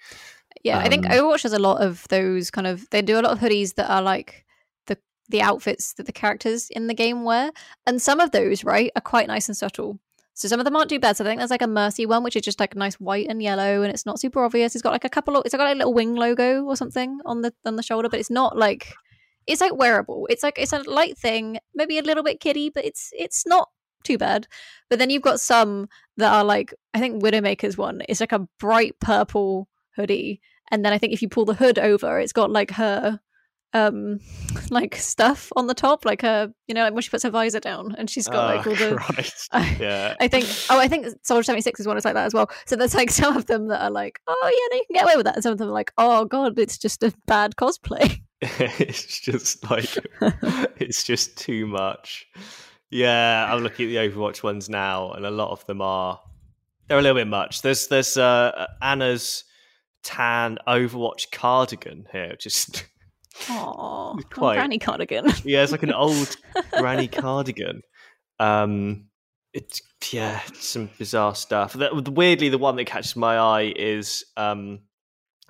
Yeah, I think Um, Overwatch has a lot of those kind of. They do a lot of hoodies that are like the the outfits that the characters in the game wear, and some of those right are quite nice and subtle. So some of them aren't too bad. So I think there's like a Mercy one, which is just like a nice white and yellow, and it's not super obvious. It's got like a couple of. It's got like a little wing logo or something on the on the shoulder, but it's not like. It's like wearable. It's like it's a light thing, maybe a little bit kiddie, but it's it's not too bad. But then you've got some that are like I think Widowmaker's one is like a bright purple hoodie and then I think if you pull the hood over, it's got like her um like stuff on the top, like her you know, like when she puts her visor down and she's got like Oh, all the Christ. I, yeah. I think oh I think Soldier 76 is one that's like that as well. So there's like some of them that are like, Oh yeah, no, you can get away with that and some of them are like, Oh god, it's just a bad cosplay. it's just like it's just too much. Yeah, I'm looking at the Overwatch ones now, and a lot of them are they're a little bit much. There's there's uh, Ana's tan Overwatch cardigan here, just Aww. Quite. Granny cardigan. yeah, it's like an old granny cardigan. Um, it's yeah, some bizarre stuff. That, weirdly, the one that catches my eye is um,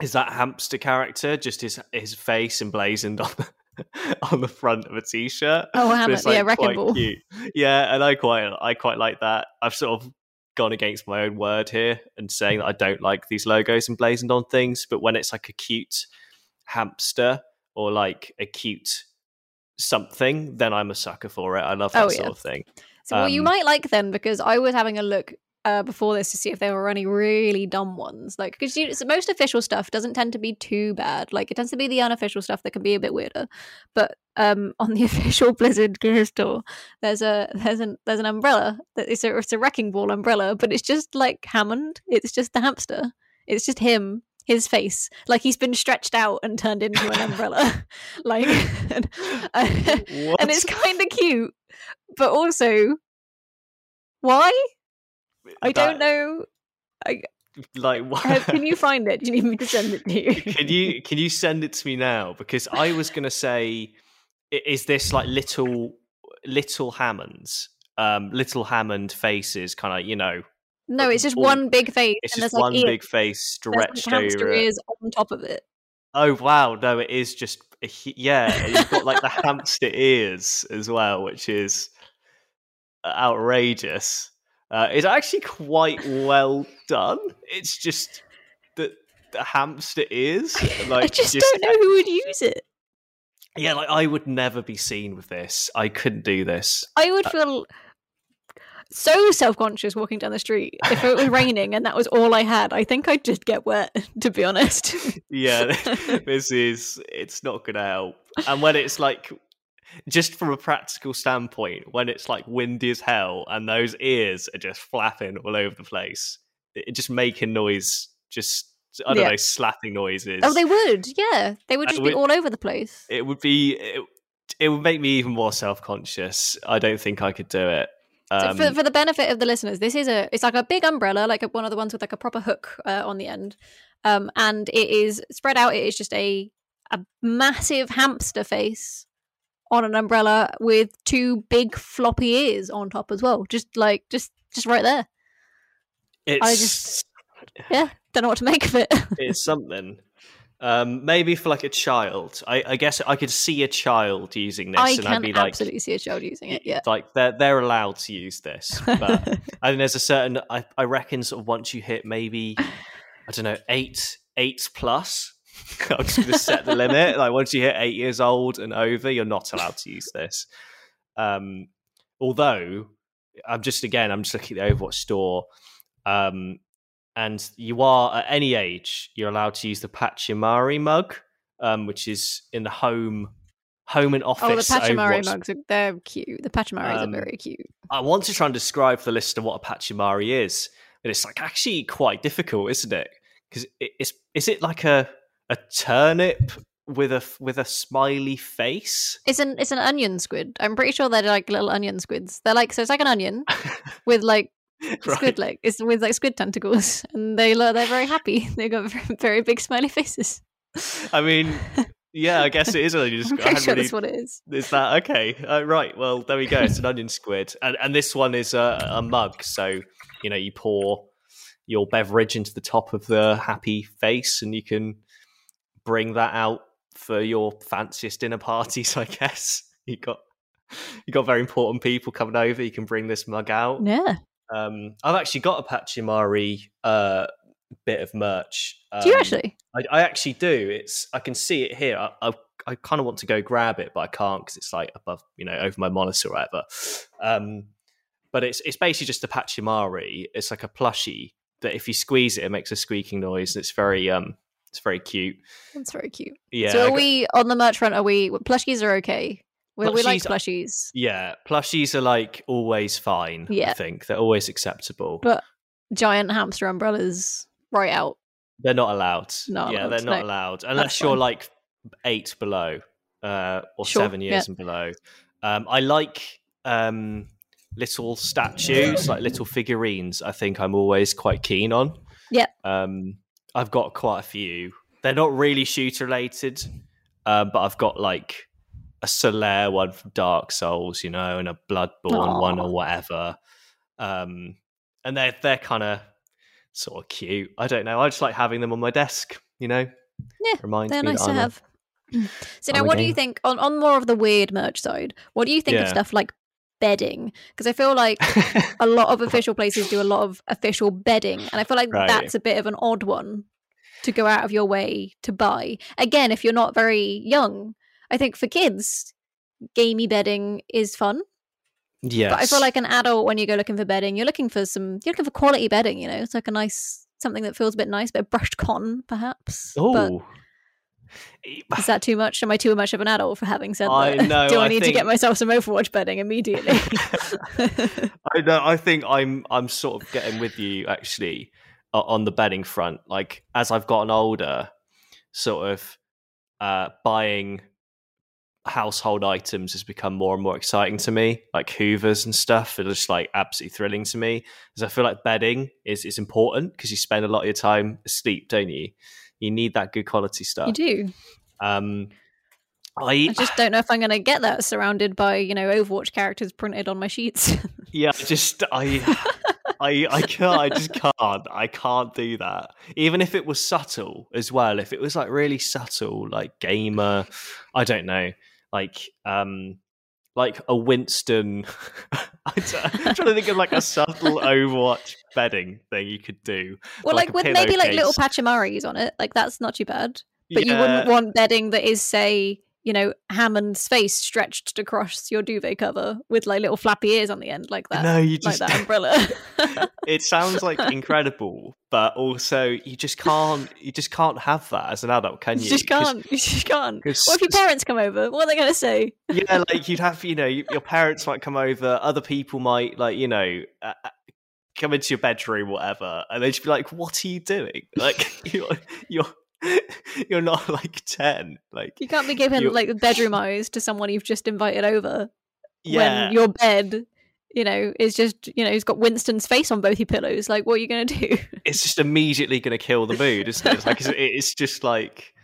is that hamster character, just his his face emblazoned on the, on the front of a t-shirt. Oh Hammond, it's, yeah, Wrecking Ball. cute. Yeah, and I quite I quite like that. I've sort of gone against my own word here and saying that I don't like these logos emblazoned on things, but when it's like a cute hamster or like a cute something, then I'm a sucker for it. I love that Oh, sort yeah. of thing. So well, you Um, might like them because I was having a look uh, before this to see if there were any really dumb ones. Like, because so most official stuff doesn't tend to be too bad. Like, it tends to be the unofficial stuff that can be a bit weirder. But um, on the official Blizzard gear store, there's a there's an there's an umbrella that it's a it's a wrecking ball umbrella, but it's just like Hammond. It's just the hamster. It's just him his face, like he's been stretched out and turned into an umbrella, like, and, and it's kind of cute, but also, why? I don't know. I, Like, uh, can you find it? Do you need me to send it to you? can you can you send it to me now? Because I was gonna say, is this like little little Hammonds, um, little Hammond faces, kind of you know, No, it's just all- one big face, it's and just like one ears. big face like, stretched hamster over. it. ears on top of it. Oh wow, no, it is just a yeah. You've got like the hamster ears as well, which is outrageous. Uh, it's actually quite well done. It's just that the hamster ears, like I just, don't know who would use it. Yeah, like I would never be seen with this. I couldn't do this. I would feel so self conscious walking down the street if it was raining and that was all I had. I think I'd just get wet, to be honest. Yeah, this is it's not gonna help. And when it's like just from a practical standpoint, when it's like windy as hell and those ears are just flapping all over the place, it, just making noise, just I don't Yeah. know, slapping noises. oh, they would. Yeah, they would just be all over the place. it would be it, it would make me even more self conscious. I don't think I could do it. So Um, for, for the benefit of the listeners, this is a it's like a big umbrella, like a, one of the ones with like a proper hook uh, on the end, um, and it is spread out. It is just a a massive hamster face on an umbrella with two big floppy ears on top as well. Just like just just right there. it's I just- Yeah, don't know what to make of it. it's something. Um, maybe for like a child. I, I guess I could see a child using this, I and I'd be like, absolutely see a child using it. Yeah. like they're they're allowed to use this. But I think there's a certain. I, I reckon sort of once you hit maybe I don't know eight eight plus. I'm just going to set the limit. Like once you hit eight years old and over, you're not allowed to use this. Um, although I'm just again, I'm just looking at the Overwatch store, um, and you are at any age you're allowed to use the Pachimari mug, um, which is in the home home and office. oh, the Pachimari Overwatch mugs are they're cute. The Pachimaris Um, are very cute. I want to try and describe for the listener what a Pachimari is, but it's like actually quite difficult, isn't it? Because it's is it like a a turnip with a with a smiley face? It's an it's an onion squid. I'm pretty sure they're like little onion squids. They're like so it's like an onion with like squid like it's with like squid tentacles, and they look they're very happy. They got very, big smiley faces. I mean, yeah, I guess it is. I just I'm I pretty sure really that's what it is. Is that okay? Uh, right. Well, there we go. It's an onion squid, and and this one is a, a mug. So you know, you pour your beverage into the top of the happy face, and you can bring that out for your fanciest dinner parties. I guess you got you got very important people coming over. You can bring this mug out. Yeah. Um, I've actually got a Pachimari uh, bit of merch. Do you Um, actually? I, I actually do. It's I can see it here. I I, I kind of want to go grab it, but I can't because it's like above, you know, over my monitor or whatever. Um, but it's it's basically just a Pachimari. It's like a plushie that if you squeeze it, it makes a squeaking noise. It's very um, it's very cute. It's very cute. Yeah, so are got- we on the merch front? Are we plushies are okay? We, we like Plushies- plushies. yeah, plushies are like always fine. Yeah. I think they're always acceptable. But Giant hamster umbrellas right out. They're not allowed. No, yeah, allowed, they're not no. allowed unless you're like eight below uh, or Sure, seven years and below. Um, I like um, little statues, like little figurines. I think I'm always quite keen on. Yeah. Um, I've got quite a few. They're not really shooter related, uh, but I've got like a Solaire one from Dark Souls, you know, and a Bloodborne one or whatever. Um, and they're they're kind of sort of cute. I don't know. I just like having them on my desk. You know, Yeah, reminds They're nice to I'm a- have. So now, I'm what do you think on, on more of the weird merch side? What do you think of stuff like bedding? Because I feel like a lot of official places do a lot of official bedding, and I feel like Right. that's a bit of an odd one to go out of your way to buy. Again, if you're not very young, I think for kids, gamey bedding is fun. yes, But I feel like an adult, when you go looking for bedding, you're looking for some, you're looking for quality bedding. You know, it's like a nice something that feels a bit nice, bit of brushed cotton, perhaps. Oh. is that too much? Am I too much of an adult for having said I that? know, Do I, I need to get myself some Overwatch bedding immediately? I know. I think I'm I'm sort of getting with you. Actually, on the bedding front. Like as I've gotten older, sort of uh, buying household items has become more and more exciting to me. Like Hoovers and stuff are just like absolutely thrilling to me. Because I feel like bedding is is important because you spend a lot of your time asleep, don't you? You need that good quality stuff. You do. Um, I, I just don't know if I'm going to get that surrounded by you know Overwatch characters printed on my sheets. yeah, I just I I I can't. I just can't. I can't do that. Even if it was subtle as well. If it was like really subtle, like gamer, I don't know, like um, like a Winston. I'm trying to think of like a subtle Overwatch bedding thing you could do. Well, like, like with maybe like little Pachimaris on it, like that's not too bad. But yeah. you wouldn't want bedding that is, say, you know, Hammond's face stretched across your duvet cover with like little flappy ears on the end, like that. No, you just like that umbrella. it sounds like incredible, but also you just can't. You just can't have that as an adult, can you? You just can't. You just can't. What if your parents come over? What are they going to say? yeah, like you'd have. You know, your parents might come over. Other people might, like, you know. Uh, uh come into your bedroom, whatever, and they'd just be like, "What are you doing? Like, you're, you're you're not like 10 like you can't be giving you're... like the bedroom eyes to someone you've just invited over yeah. when your bed you know is just you know he's got winston's face on both your pillows like what are you going to do it's just immediately going to kill the mood isn't it it's like it's just like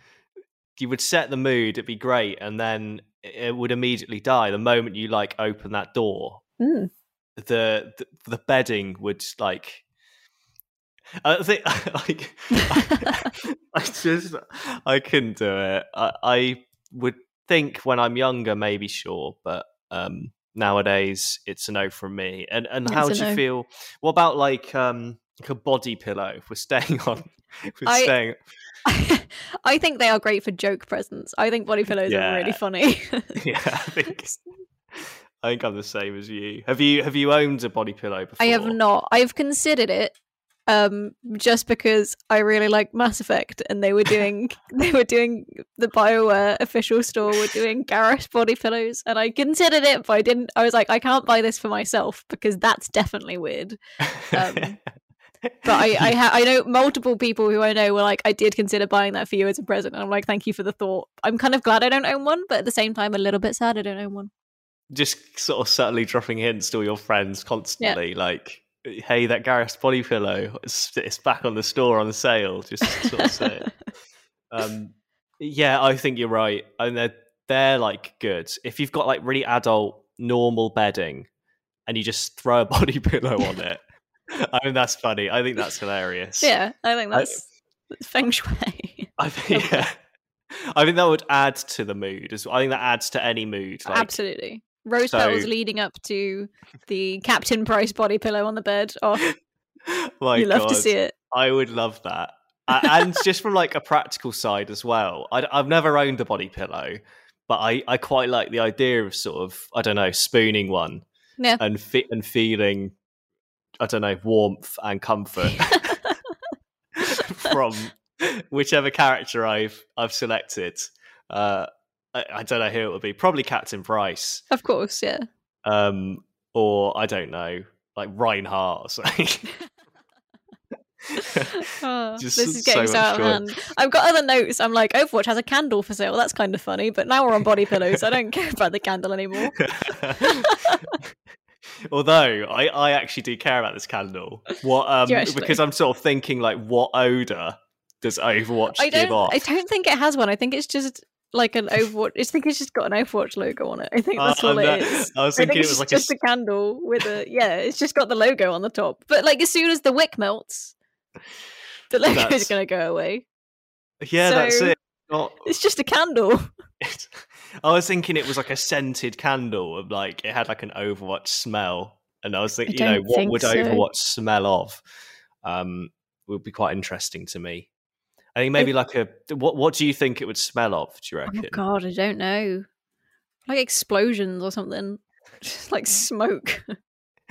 you would set the mood it'd be great and then it would immediately die the moment you like open that door mm. the, the the bedding would like I think like I, I, just I couldn't do it. I, I, would think when I'm younger, maybe sure, but um, nowadays it's a no from me. And and how do you no. feel? What about like um like a body pillow? If we're staying on, if we're I, staying. I think they are great for joke presents. I think body pillows yeah. are really funny. yeah, I think. I think I'm the same as you. Have you have you owned a body pillow before? I have not. I've considered it um, just because I really like Mass Effect, and they were doing they were doing the Bioware official store were doing Garrus body pillows, and I considered it, but I didn't. I was like, I can't buy this for myself because that's definitely weird. Um, but I I, ha- I know multiple people who I know were like, I did consider buying that for you as a present, and I'm like, thank you for the thought. I'm kind of glad I don't own one, but at the same time, a little bit sad I don't own one. Just sort of subtly dropping hints to all your friends constantly, yeah. like hey, that Garrus body pillow, it's, it's back on the store on sale. Just sort of say it. Um, yeah, I think you're right. and they're they're like good. If you've got like really adult normal bedding, and you just throw a body pillow on it, I mean that's funny. I think that's hilarious. Yeah, I think that's I, feng shui. I think yeah. I think that would add to the mood. I think that adds to any mood. Like, Absolutely rose so, petals leading up to the Captain Price body pillow on the bed. Oh, you love God. to see it. I would love that. and just from like a practical side as well, I, have never owned a body pillow, but I, I quite like the idea of sort of I don't know spooning one, yeah. and fit and feeling I don't know warmth and comfort from whichever character I've I've selected. Uh, I, I, don't know who it would be. Probably Captain Price. Of course, yeah. Um, or I don't know, like Reinhardt or something. oh, this is getting so, out of hand. I've got other notes. I'm like, Overwatch has a candle for sale. That's kind of funny, but now we're on body pillows. I don't care about the candle anymore. Although I, I actually do care about this candle. What um because I'm sort of thinking like what odor does Overwatch I give off? I don't think it has one. I think it's just like an Overwatch. I think it's just got an Overwatch logo on it. I think that's uh, all it is. I was thinking I it was like just a... a candle with a yeah. It's just got the logo on the top. But like as soon as the wick melts, the logo is going to go away. Yeah, so, that's it. Not... It's just a candle. I was thinking it was like a scented candle, of like it had like an Overwatch smell, and I was thinking, you know, what would so. Overwatch smell of? Um, would be quite interesting to me. I think maybe like a what what do you think it would smell of, do you oh reckon? Oh god, I don't know. Like explosions or something. Just like smoke.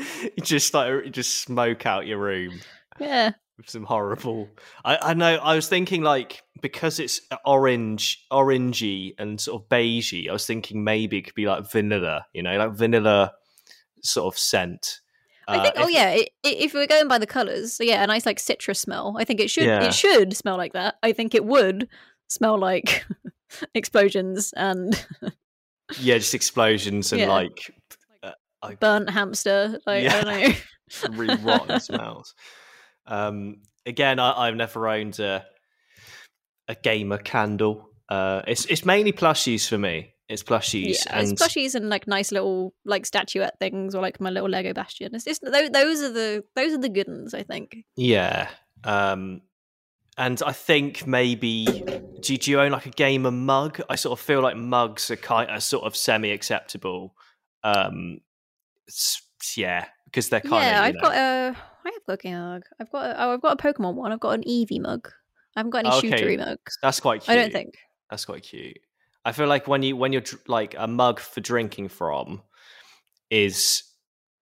just like just smoke out your room. Yeah. With some horrible I, I know I was thinking like because it's orange orangey and sort of beigey, I was thinking maybe it could be like vanilla, you know, like vanilla sort of scent. I think. Uh, oh if- yeah, i i if we're going by the colors, so yeah, a nice like citrus smell. I think it should. Yeah. It should smell like that. I think it would smell like explosions and yeah, just explosions and Yeah. like I burnt hamster. Like I don't know. really rotten smells. Um, again, I, I've never owned a a gamer candle. Uh, it's it's mainly plushies for me. It's plushies Yeah, and it's plushies and like nice little like statuette things or like my little Lego Bastion. It's just those, are the those are the good ones. I think. yeah. Um, and I think maybe do, do you own like a gamer mug? I sort of feel like mugs are kind of sort of semi acceptable. Um, yeah, because they're kind of yeah, I've got a I have got a gamer mug. I've got a, oh, I've got a Pokemon one. I've got an Eevee mug. I haven't got any Okay. shootery mugs. that's quite. Cute. I don't think. That's quite cute. I feel like when you when you're like a mug for drinking from is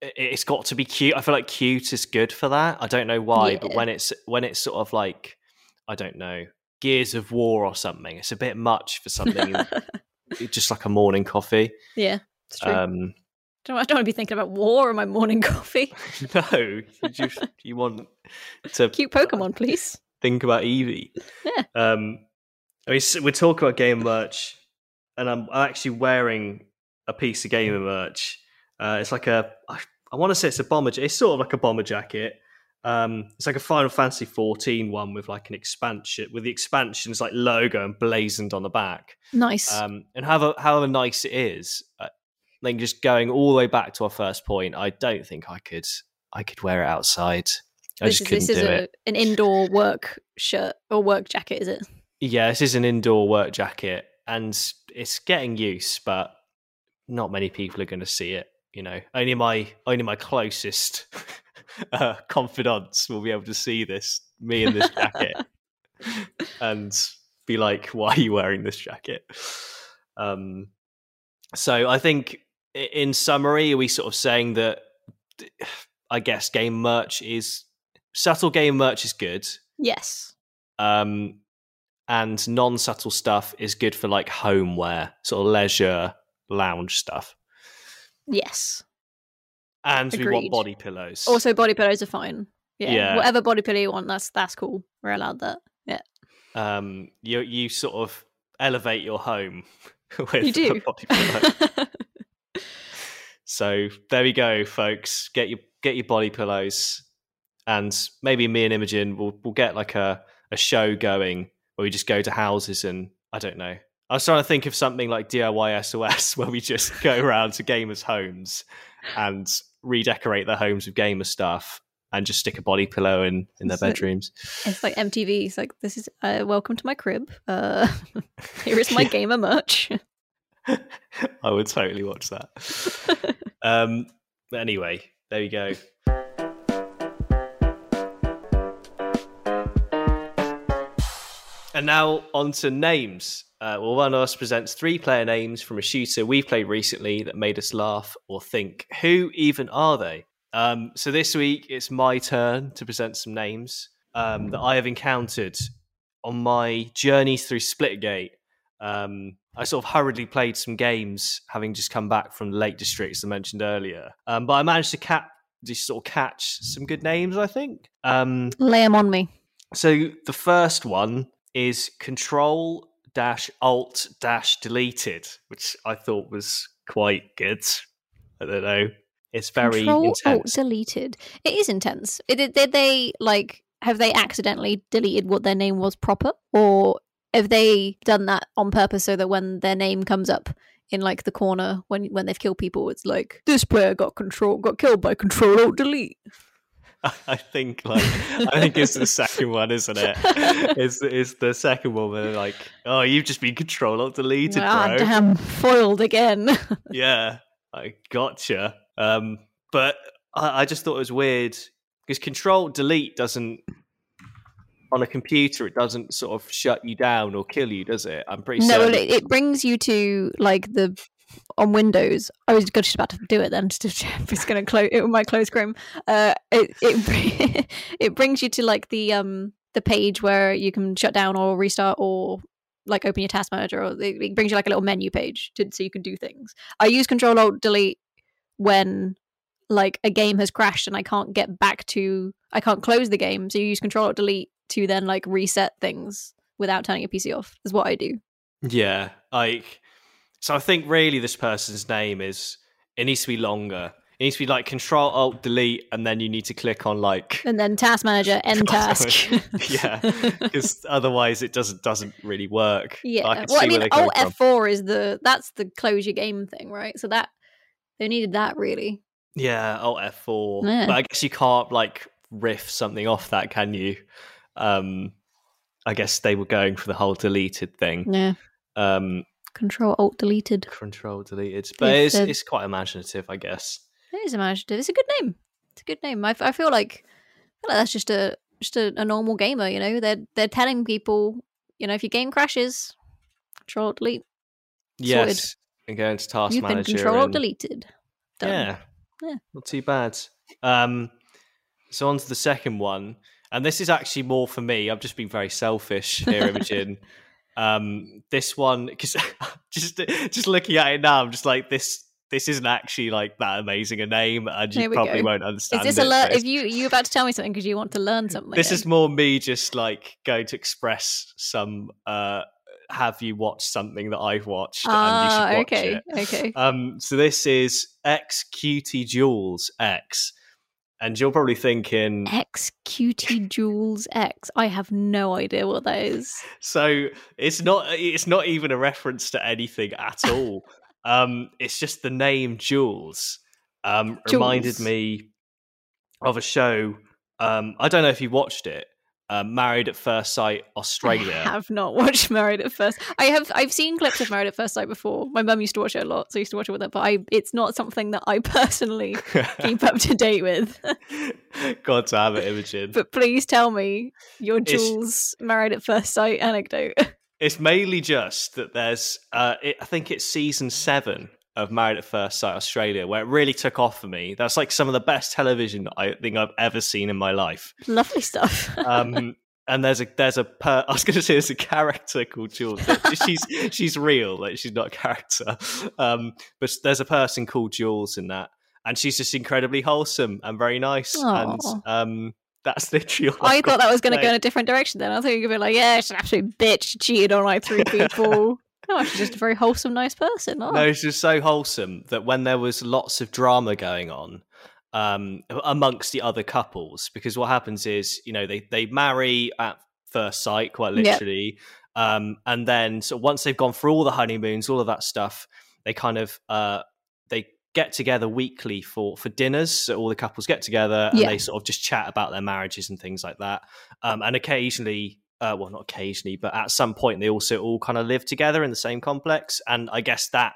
it's got to be cute. I feel like cute is good for that. I don't know why, but when it's when it's sort of like I don't know Gears of War or something, it's a bit much for something just like a morning coffee. yeah, it's true. Um, don't, I don't want to be thinking about war in my morning coffee. no, you just you want to Cute Pokemon, please. think about Eevee. Yeah. Um, I mean, we talk about game merch, and I'm, actually wearing a piece of gamer merch. Uh, it's like a, I, I want to say it's a bomber. It's sort of like a bomber jacket. Um, it's like a Final Fantasy 14 one with like an expansion, with the expansion's like logo emblazoned on the back. Nice. Um, and however however nice it is, uh, like just going all the way back to our first point, I don't think I could I could wear it outside. I this just is couldn't this is do a, it. an indoor work shirt or work jacket, is it? Yeah, this is an indoor work jacket, and it's getting use, but not many people are going to see it. You know, only my only my closest uh, confidants will be able to see this me in this jacket and be like, "Why are you wearing this jacket?" Um, so I think, in summary, are we sort of saying that? I guess game merch is subtle. Game merch is good Yes. um, and non-subtle stuff is good for like homeware, sort of leisure lounge stuff. Yes. And we want body pillows. Also, body pillows are fine. Yeah. Yeah. Whatever body pillow you want, that's that's cool. We're allowed that. Yeah. Um, you you sort of elevate your home with You a do. body pillow. so there we go, folks. Get your get your body pillows, and maybe me and Imogen will will get like a a show going where we just go to houses and I don't know. I was trying to think of something like DIY SOS where we just go around to gamers' homes and redecorate their homes with gamer stuff and just stick a body pillow in in their So- bedrooms. it's like MTV. It's like this is uh, welcome to my crib. Uh, here is my Yeah. gamer merch. I would totally watch that. um, but anyway, there you go. And now on to names. Uh, well, one of us presents three player names from a shooter we've played recently that made us laugh or think. Who even are they? Um, so this week it's my turn to present some names um, that I have encountered on my journeys through Splitgate. Um, I sort of hurriedly played some games, having just come back from the Lake District, as I mentioned earlier. Um, but I managed to cap, just sort of catch some good names, I think. Um, Lay them on me. so the first one is Control dash Alt dash Deleted, which I thought was quite good. I don't know. It's very Control Alt intense. deleted. It is intense. Did, did they like have they accidentally deleted what their name was proper, or have they done that on purpose so that when their name comes up in like the corner when when they've killed people, it's like this player got control got killed by Control Alt Delete. I think like I think it's the second one, isn't it? It's it's the second one where they're like, oh, you've just been Control Alt Deleted, ah, bro. damn, foiled again. yeah, I gotcha. Um, but I, I just thought it was weird because Control Delete doesn't on a computer. It doesn't sort of shut you down or kill you, does it? I'm pretty sure. no, certain. well, it, it brings you to like the on Windows. I was just about to do it then. To, it's going to close. It might close Chrome. Uh, it it it brings you to like the um the page where you can shut down or restart or like open your task manager or it brings you like a little menu page to, so you can do things. I use Control Alt Delete when like a game has crashed and I can't get back to I can't close the game. So you use control alt delete to then like reset things without turning your PC off. Is what I do. Yeah, like so. I think really this person's name is it needs to be longer. It needs to be like Control Alt Delete, and then you need to click on like And then task manager end task. yeah, because otherwise it doesn't doesn't really work. yeah. I well, I mean, Alt F4 is the that's the close your game thing, right? So that they needed that really. Yeah, Alt F4. Yeah. But I guess you can't like riff something off that, can you? Um, I guess they were going for the whole deleted thing. Yeah. Um, Control Alt deleted. control deleted, but If it's it's quite imaginative, I guess. It is imaginative. It's a good name. It's a good name. I, I feel like I feel like that's just a just a, a normal gamer. You know, they're they're telling people, you know, if your game crashes, Control Alt delete. Yes, and go into Task You've been Manager. Control Alt deleted. Done. Yeah. Yeah. Not too bad. Um, so on to the second one. And this is actually more for me. I've just been very selfish here, Imogen. Um, this one, because just just looking at it now, I'm just like this. This isn't actually like that amazing a name, and you probably go. won't understand. Is this it, a learn? If you you about to tell me something because you want to learn something? this is more me just like going to express some. uh Have you watched something that I've watched? ah and you should watch okay it. okay. Um, so this is X Cutie Jules X, and you're probably thinking, X QT Jules X. I have no idea what that is. so it's not it's not even a reference to anything at all. um, it's just the name Jules. Um, reminded me of a show. Um, I don't know if you watched it. Uh, Married at First Sight Australia. I have not watched Married at First. I have. I've seen clips of Married at First Sight before. My mum used to watch it a lot, so I used to watch it with her. But I, it's not something that I personally keep up to date with. God damn it, Imogen. but please tell me your It's- Jules Married at First Sight anecdote. It's mainly just that there's, uh, it, I think it's season seven of Married at First Sight Australia where it really took off for me. That's like some of the best television I think I've ever seen in my life. Lovely stuff. Um, and there's a there's a per, I was going to say there's a character called Jules. she's she's real, like she's not a character. Um, but there's a person called Jules in that, and she's just incredibly wholesome and very nice. Aw. And um, that's literally. All I I've thought that was going to go in a different direction. Then I thought you could be like, "Yeah, she's an absolute bitch. She cheated on like three people." No, she's just a very wholesome, nice person. Oh. No, it's just so wholesome that when there was lots of drama going on um, amongst the other couples, because what happens is, you know, they they marry at first sight, quite Yep. literally, um, and then so once they've gone through all the honeymoons, all of that stuff, they kind of uh, they get together weekly for for dinners. So all the couples get together and Yeah. they sort of just chat about their marriages and things like that. Um, and occasionally, uh, well, not occasionally, but at some point, they also all kind of live together in the same complex. And I guess that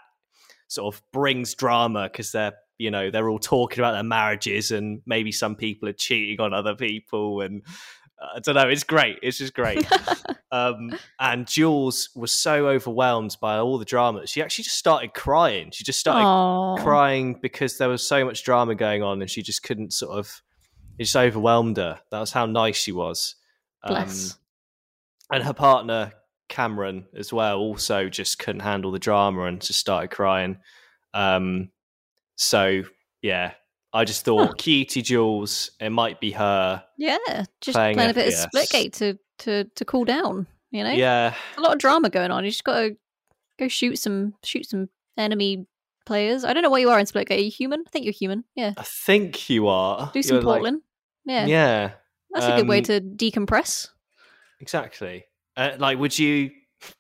sort of brings drama because they're you know they're all talking about their marriages and maybe some people are cheating on other people and uh, I don't know. It's great. It's just great. um, and Jules was so overwhelmed by all the drama that she actually just started crying. She just started Aw. crying because there was so much drama going on and she just couldn't sort of it just overwhelmed her that was how nice she was Um, Bless. And her partner cameron as well also just couldn't handle the drama and just started crying um so yeah i just thought Huh. cutie jules it might be her Yeah, just Playing playing, a bit of FPS. Splitgate to to to cool down. You know, yeah a lot of drama going on. You just got to go shoot some shoot some enemy players. I don't know what you are in Splitgate. Are you human? I think you're human. Yeah, i think you are do some You're like- Portland. yeah. yeah that's a good way um, to decompress. Exactly uh, like would you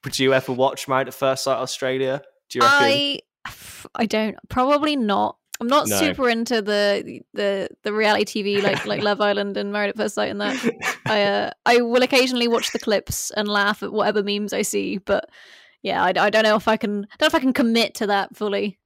would you ever watch married at first sight australia do you reckon I I don't probably not. I'm not No. super into the the the reality TV like like Love Island and Married at First Sight and that. I uh, I will occasionally watch the clips and laugh at whatever memes I see, but yeah, I, I don't know if I can I don't know if I can commit to that fully.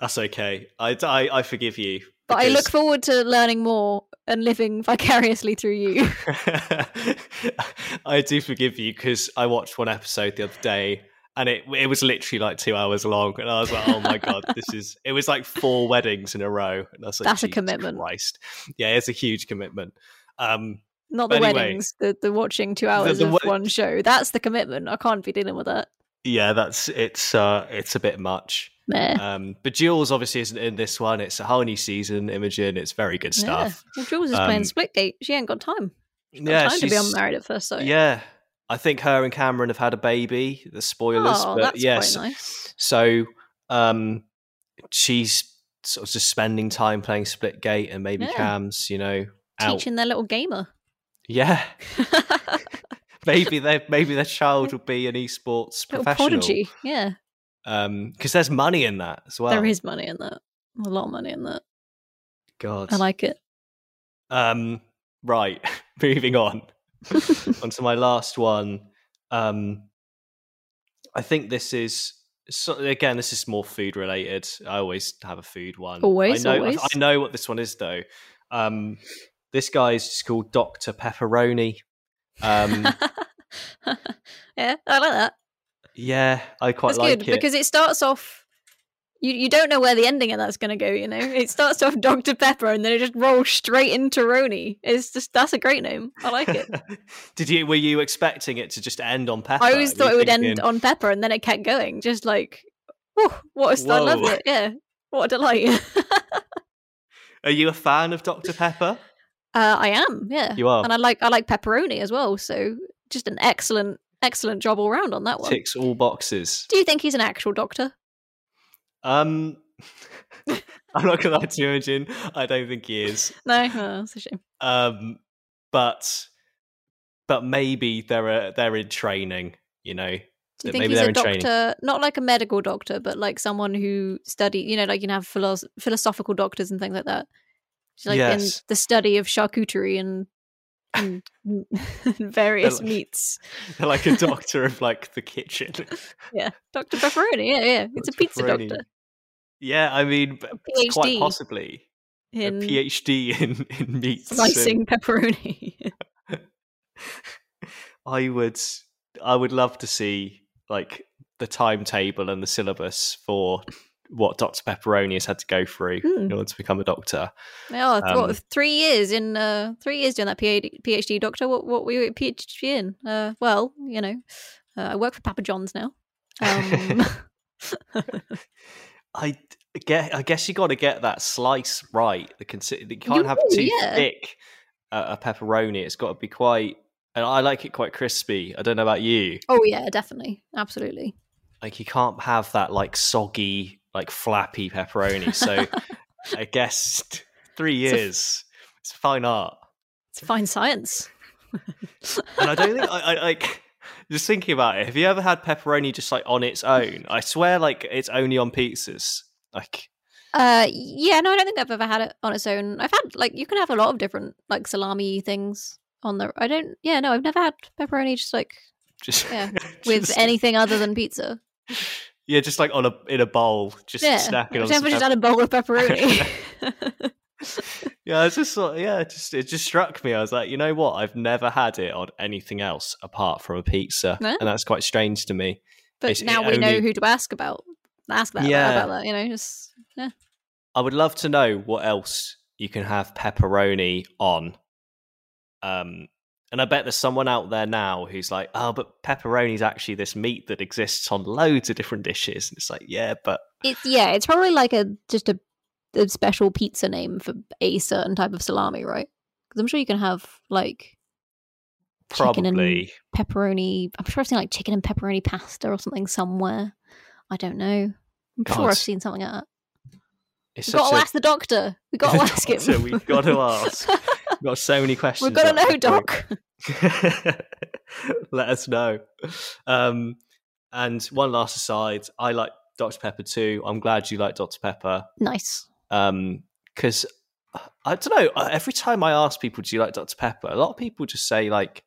That's okay. I, I, I forgive you. But I look forward to learning more and living vicariously through you. I do forgive you because I watched one episode the other day and it it was literally like two hours long and I was like, oh my god, this is. It was like four weddings in a row. And I was like, That's a commitment." Christ, yeah, it's a huge commitment. Um, Not the Anyway. weddings, the the watching two hours the of wed- one show. That's the commitment. I can't be dealing with that. yeah, that's it's uh, it's a bit much. Meh. Um, but Jules obviously isn't in this one. It's a whole new season, Imogen. It's very good stuff. Yeah. Well, Jules is Um, playing Splitgate. She ain't got time. Got Yeah, time to be on she's- Married at First Sight. Yeah, I think her and Cameron have had a baby. The spoilers, Oh, but yes. nice. So um, she's sort of just spending time playing Splitgate, and maybe Yeah. Cam's, you know, out. Teaching their little gamer. Yeah, maybe their maybe their child will be an esports little professional. prodigy. Yeah. Um, because there's money in that as well. There is money in that. A lot of money in that. God. I like it. Um, right, moving on. on to my last one. Um, I think this is so, again. This is more food related. I always have a food one. Always, I know. always. I know what this one is though. Um, this guy's just called Doctor Pepperoni. Um, yeah, I like that. Yeah, I quite That's like good it. because it starts off. You, you don't know where the ending of that's going to go. You know, it starts off Dr Pepper and then it just rolls straight into Roni. It's just that's a great name. I like it. Did you? Were you expecting it to just end on Pepper? I always thought it would thinking, end on Pepper and then it kept going. Just like, whew, what a st- I love it. Yeah, what a delight. Are you a fan of Doctor Pepper? Uh, I am, yeah. You are. and I like I like pepperoni as well. So just an excellent excellent job all round on that one. Ticks all boxes. Do you think he's an actual doctor? Um, I'm not gonna lie to you, Imogen. I don't think he is. No, oh, that's a shame. Um, but but maybe they're uh, they're in training. You know, Do you think maybe he's a in training. doctor, not like a medical doctor, but like someone who study, you know, like you can have philos- philosophical doctors and things like that. Just like Yes. in the study of charcuterie and, Mm, mm. and various like- meats. They're like a doctor of like the kitchen. Yeah, Doctor Pepperoni. Yeah, yeah, it's a pizza Pepperoni. doctor Yeah, I mean, quite possibly in a PhD in in meats. and- slicing pepperoni. I would I would love to see like the timetable and the syllabus for what Dr. Pepperoni has had to go through Hmm. in order to become a doctor. oh, Um, what, three years in uh, three years doing that PhD, PhD doctor. What what were you PhD in? Uh, well, you know, uh, I work for Papa John's now. Um, I get. I guess you got to get that slice right. The consi- you can't have do, too yeah. thick uh, a pepperoni. It's got to be quite. And I like it quite crispy. I don't know about you. oh yeah, definitely, absolutely. Like you can't have that like soggy, like flappy pepperoni. So I guess three It's a years. It's fine art. It's fine science. And I don't think I, I like. Just thinking about it, have you ever had pepperoni just like on its own? I swear, like it's only on pizzas. Like Uh, yeah, no, I don't think I've ever had it on its own. I've had like you can have a lot of different like salami things on the. I don't. Yeah, no, I've never had pepperoni just like just Yeah, with anything other than pizza. Yeah, just like on a in a bowl, just Yeah, snacking on just had a bowl of pepperoni. Yeah, it's just sort yeah, it just it just struck me. I was like, you know what? I've never had it on anything else apart from a pizza, Yeah. and that's quite strange to me. but It's- now we know who to ask about. Ask that Yeah. about that. You know, just yeah. I would love to know what else you can have pepperoni on. Um, and I bet there's someone out there now who's like, oh, but pepperoni is actually this meat that exists on loads of different dishes. And it's like, yeah, but It's yeah, it's probably like a just a, a special pizza name for a certain type of salami, right? Because I'm sure you can have like Chicken and- probably. pepperoni. I'm sure I've seen like chicken and pepperoni pasta or something somewhere. I don't know. I'm sure I've seen something like that. It's We've got to a ask the doctor. We've got to ask Doctor, him. We've got to ask. We've got so many questions. We've got to know. Doc. Let us know. Um, and one last aside, I like Dr. Pepper too. I'm glad you like Dr. Pepper. Nice. Um, because I don't know. uh, Every time I ask people, "Do you like Dr. Pepper?" A lot of people just say like,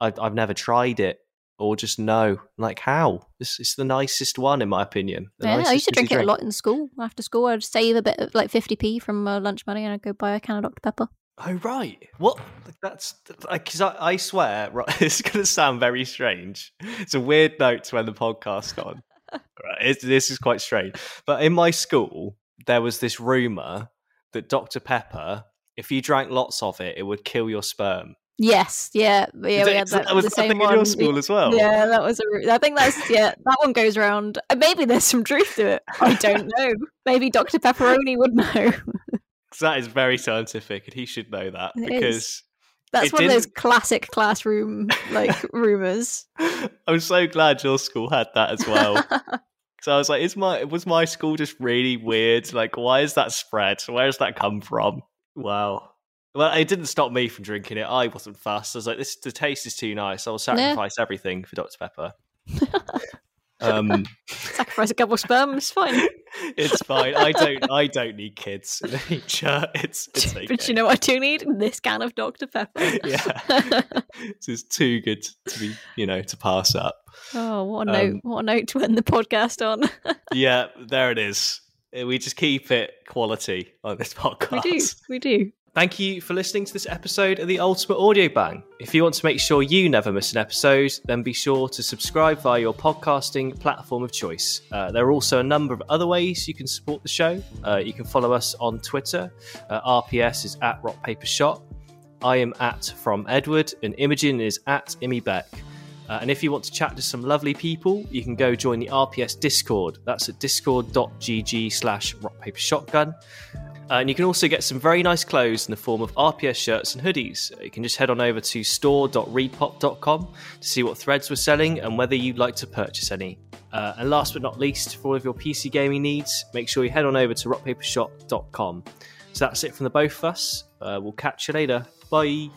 I, "I've never tried it," or just no. Like how? It's, is the nicest one in my opinion. The Yeah, I used to drink it a lot in school. After school, I'd save a bit of like 50p from uh, lunch money and I'd go buy a can of Dr. Pepper. Oh right, what? That's because I, I swear, right, it's going to sound very strange. It's a weird note to end the podcast on. right, it's, this is quite strange. But in my school, there was this rumor that Dr Pepper, if you drank lots of it, it would kill your sperm. Yes, yeah, yeah. We had that, that was the same one. in your school as well. Yeah, that was. A, I think that's yeah. That one goes around. Uh, maybe there's some truth to it. I don't know. Maybe Doctor Pepperoni would know. That is very scientific, and he should know that It because is. That's one of those classic classroom like rumors. I'm so glad your school had that as well. So I was like, is my was my school just really weird? Like, why is that spread? Where does that come from? Wow. Well, it didn't stop me from drinking it. I wasn't fussed. I was like, this the taste is too nice. I'll sacrifice everything for Dr. Pepper. um, Sacrifice a couple of sperms, fine. It's fine. I don't. I don't need kids in future. It's it's okay. but you know what I do need? This can of Dr. Pepper. yeah, this is too good to be, you know, to pass up. oh, what a note! Um, What a note to end the podcast on. Yeah, there it is. We just keep it quality on this podcast. we do, we do. Thank you for listening to this episode of the Ultimate Audio Bang. If you want to make sure you never miss an episode, then be sure to subscribe via your podcasting platform of choice. Uh, there are also a number of other ways you can support the show. Uh, you can follow us on Twitter. Uh, RPS is at Rock Paper Shot. I am at From Edward, and Imogen is at Imi Beck. Uh, and if you want to chat to some lovely people, you can go join the RPS Discord. That's at discord.gg slash rockpapershotgun. And you can also get some very nice clothes in the form of RPS shirts and hoodies. You can just head on over to store.repop.com to see what threads we're selling and whether you'd like to purchase any. Uh, and last but not least, for all of your PC gaming needs, make sure you head on over to rockpapershot.com. So that's it from the both of us. Uh, we'll catch you later. Bye.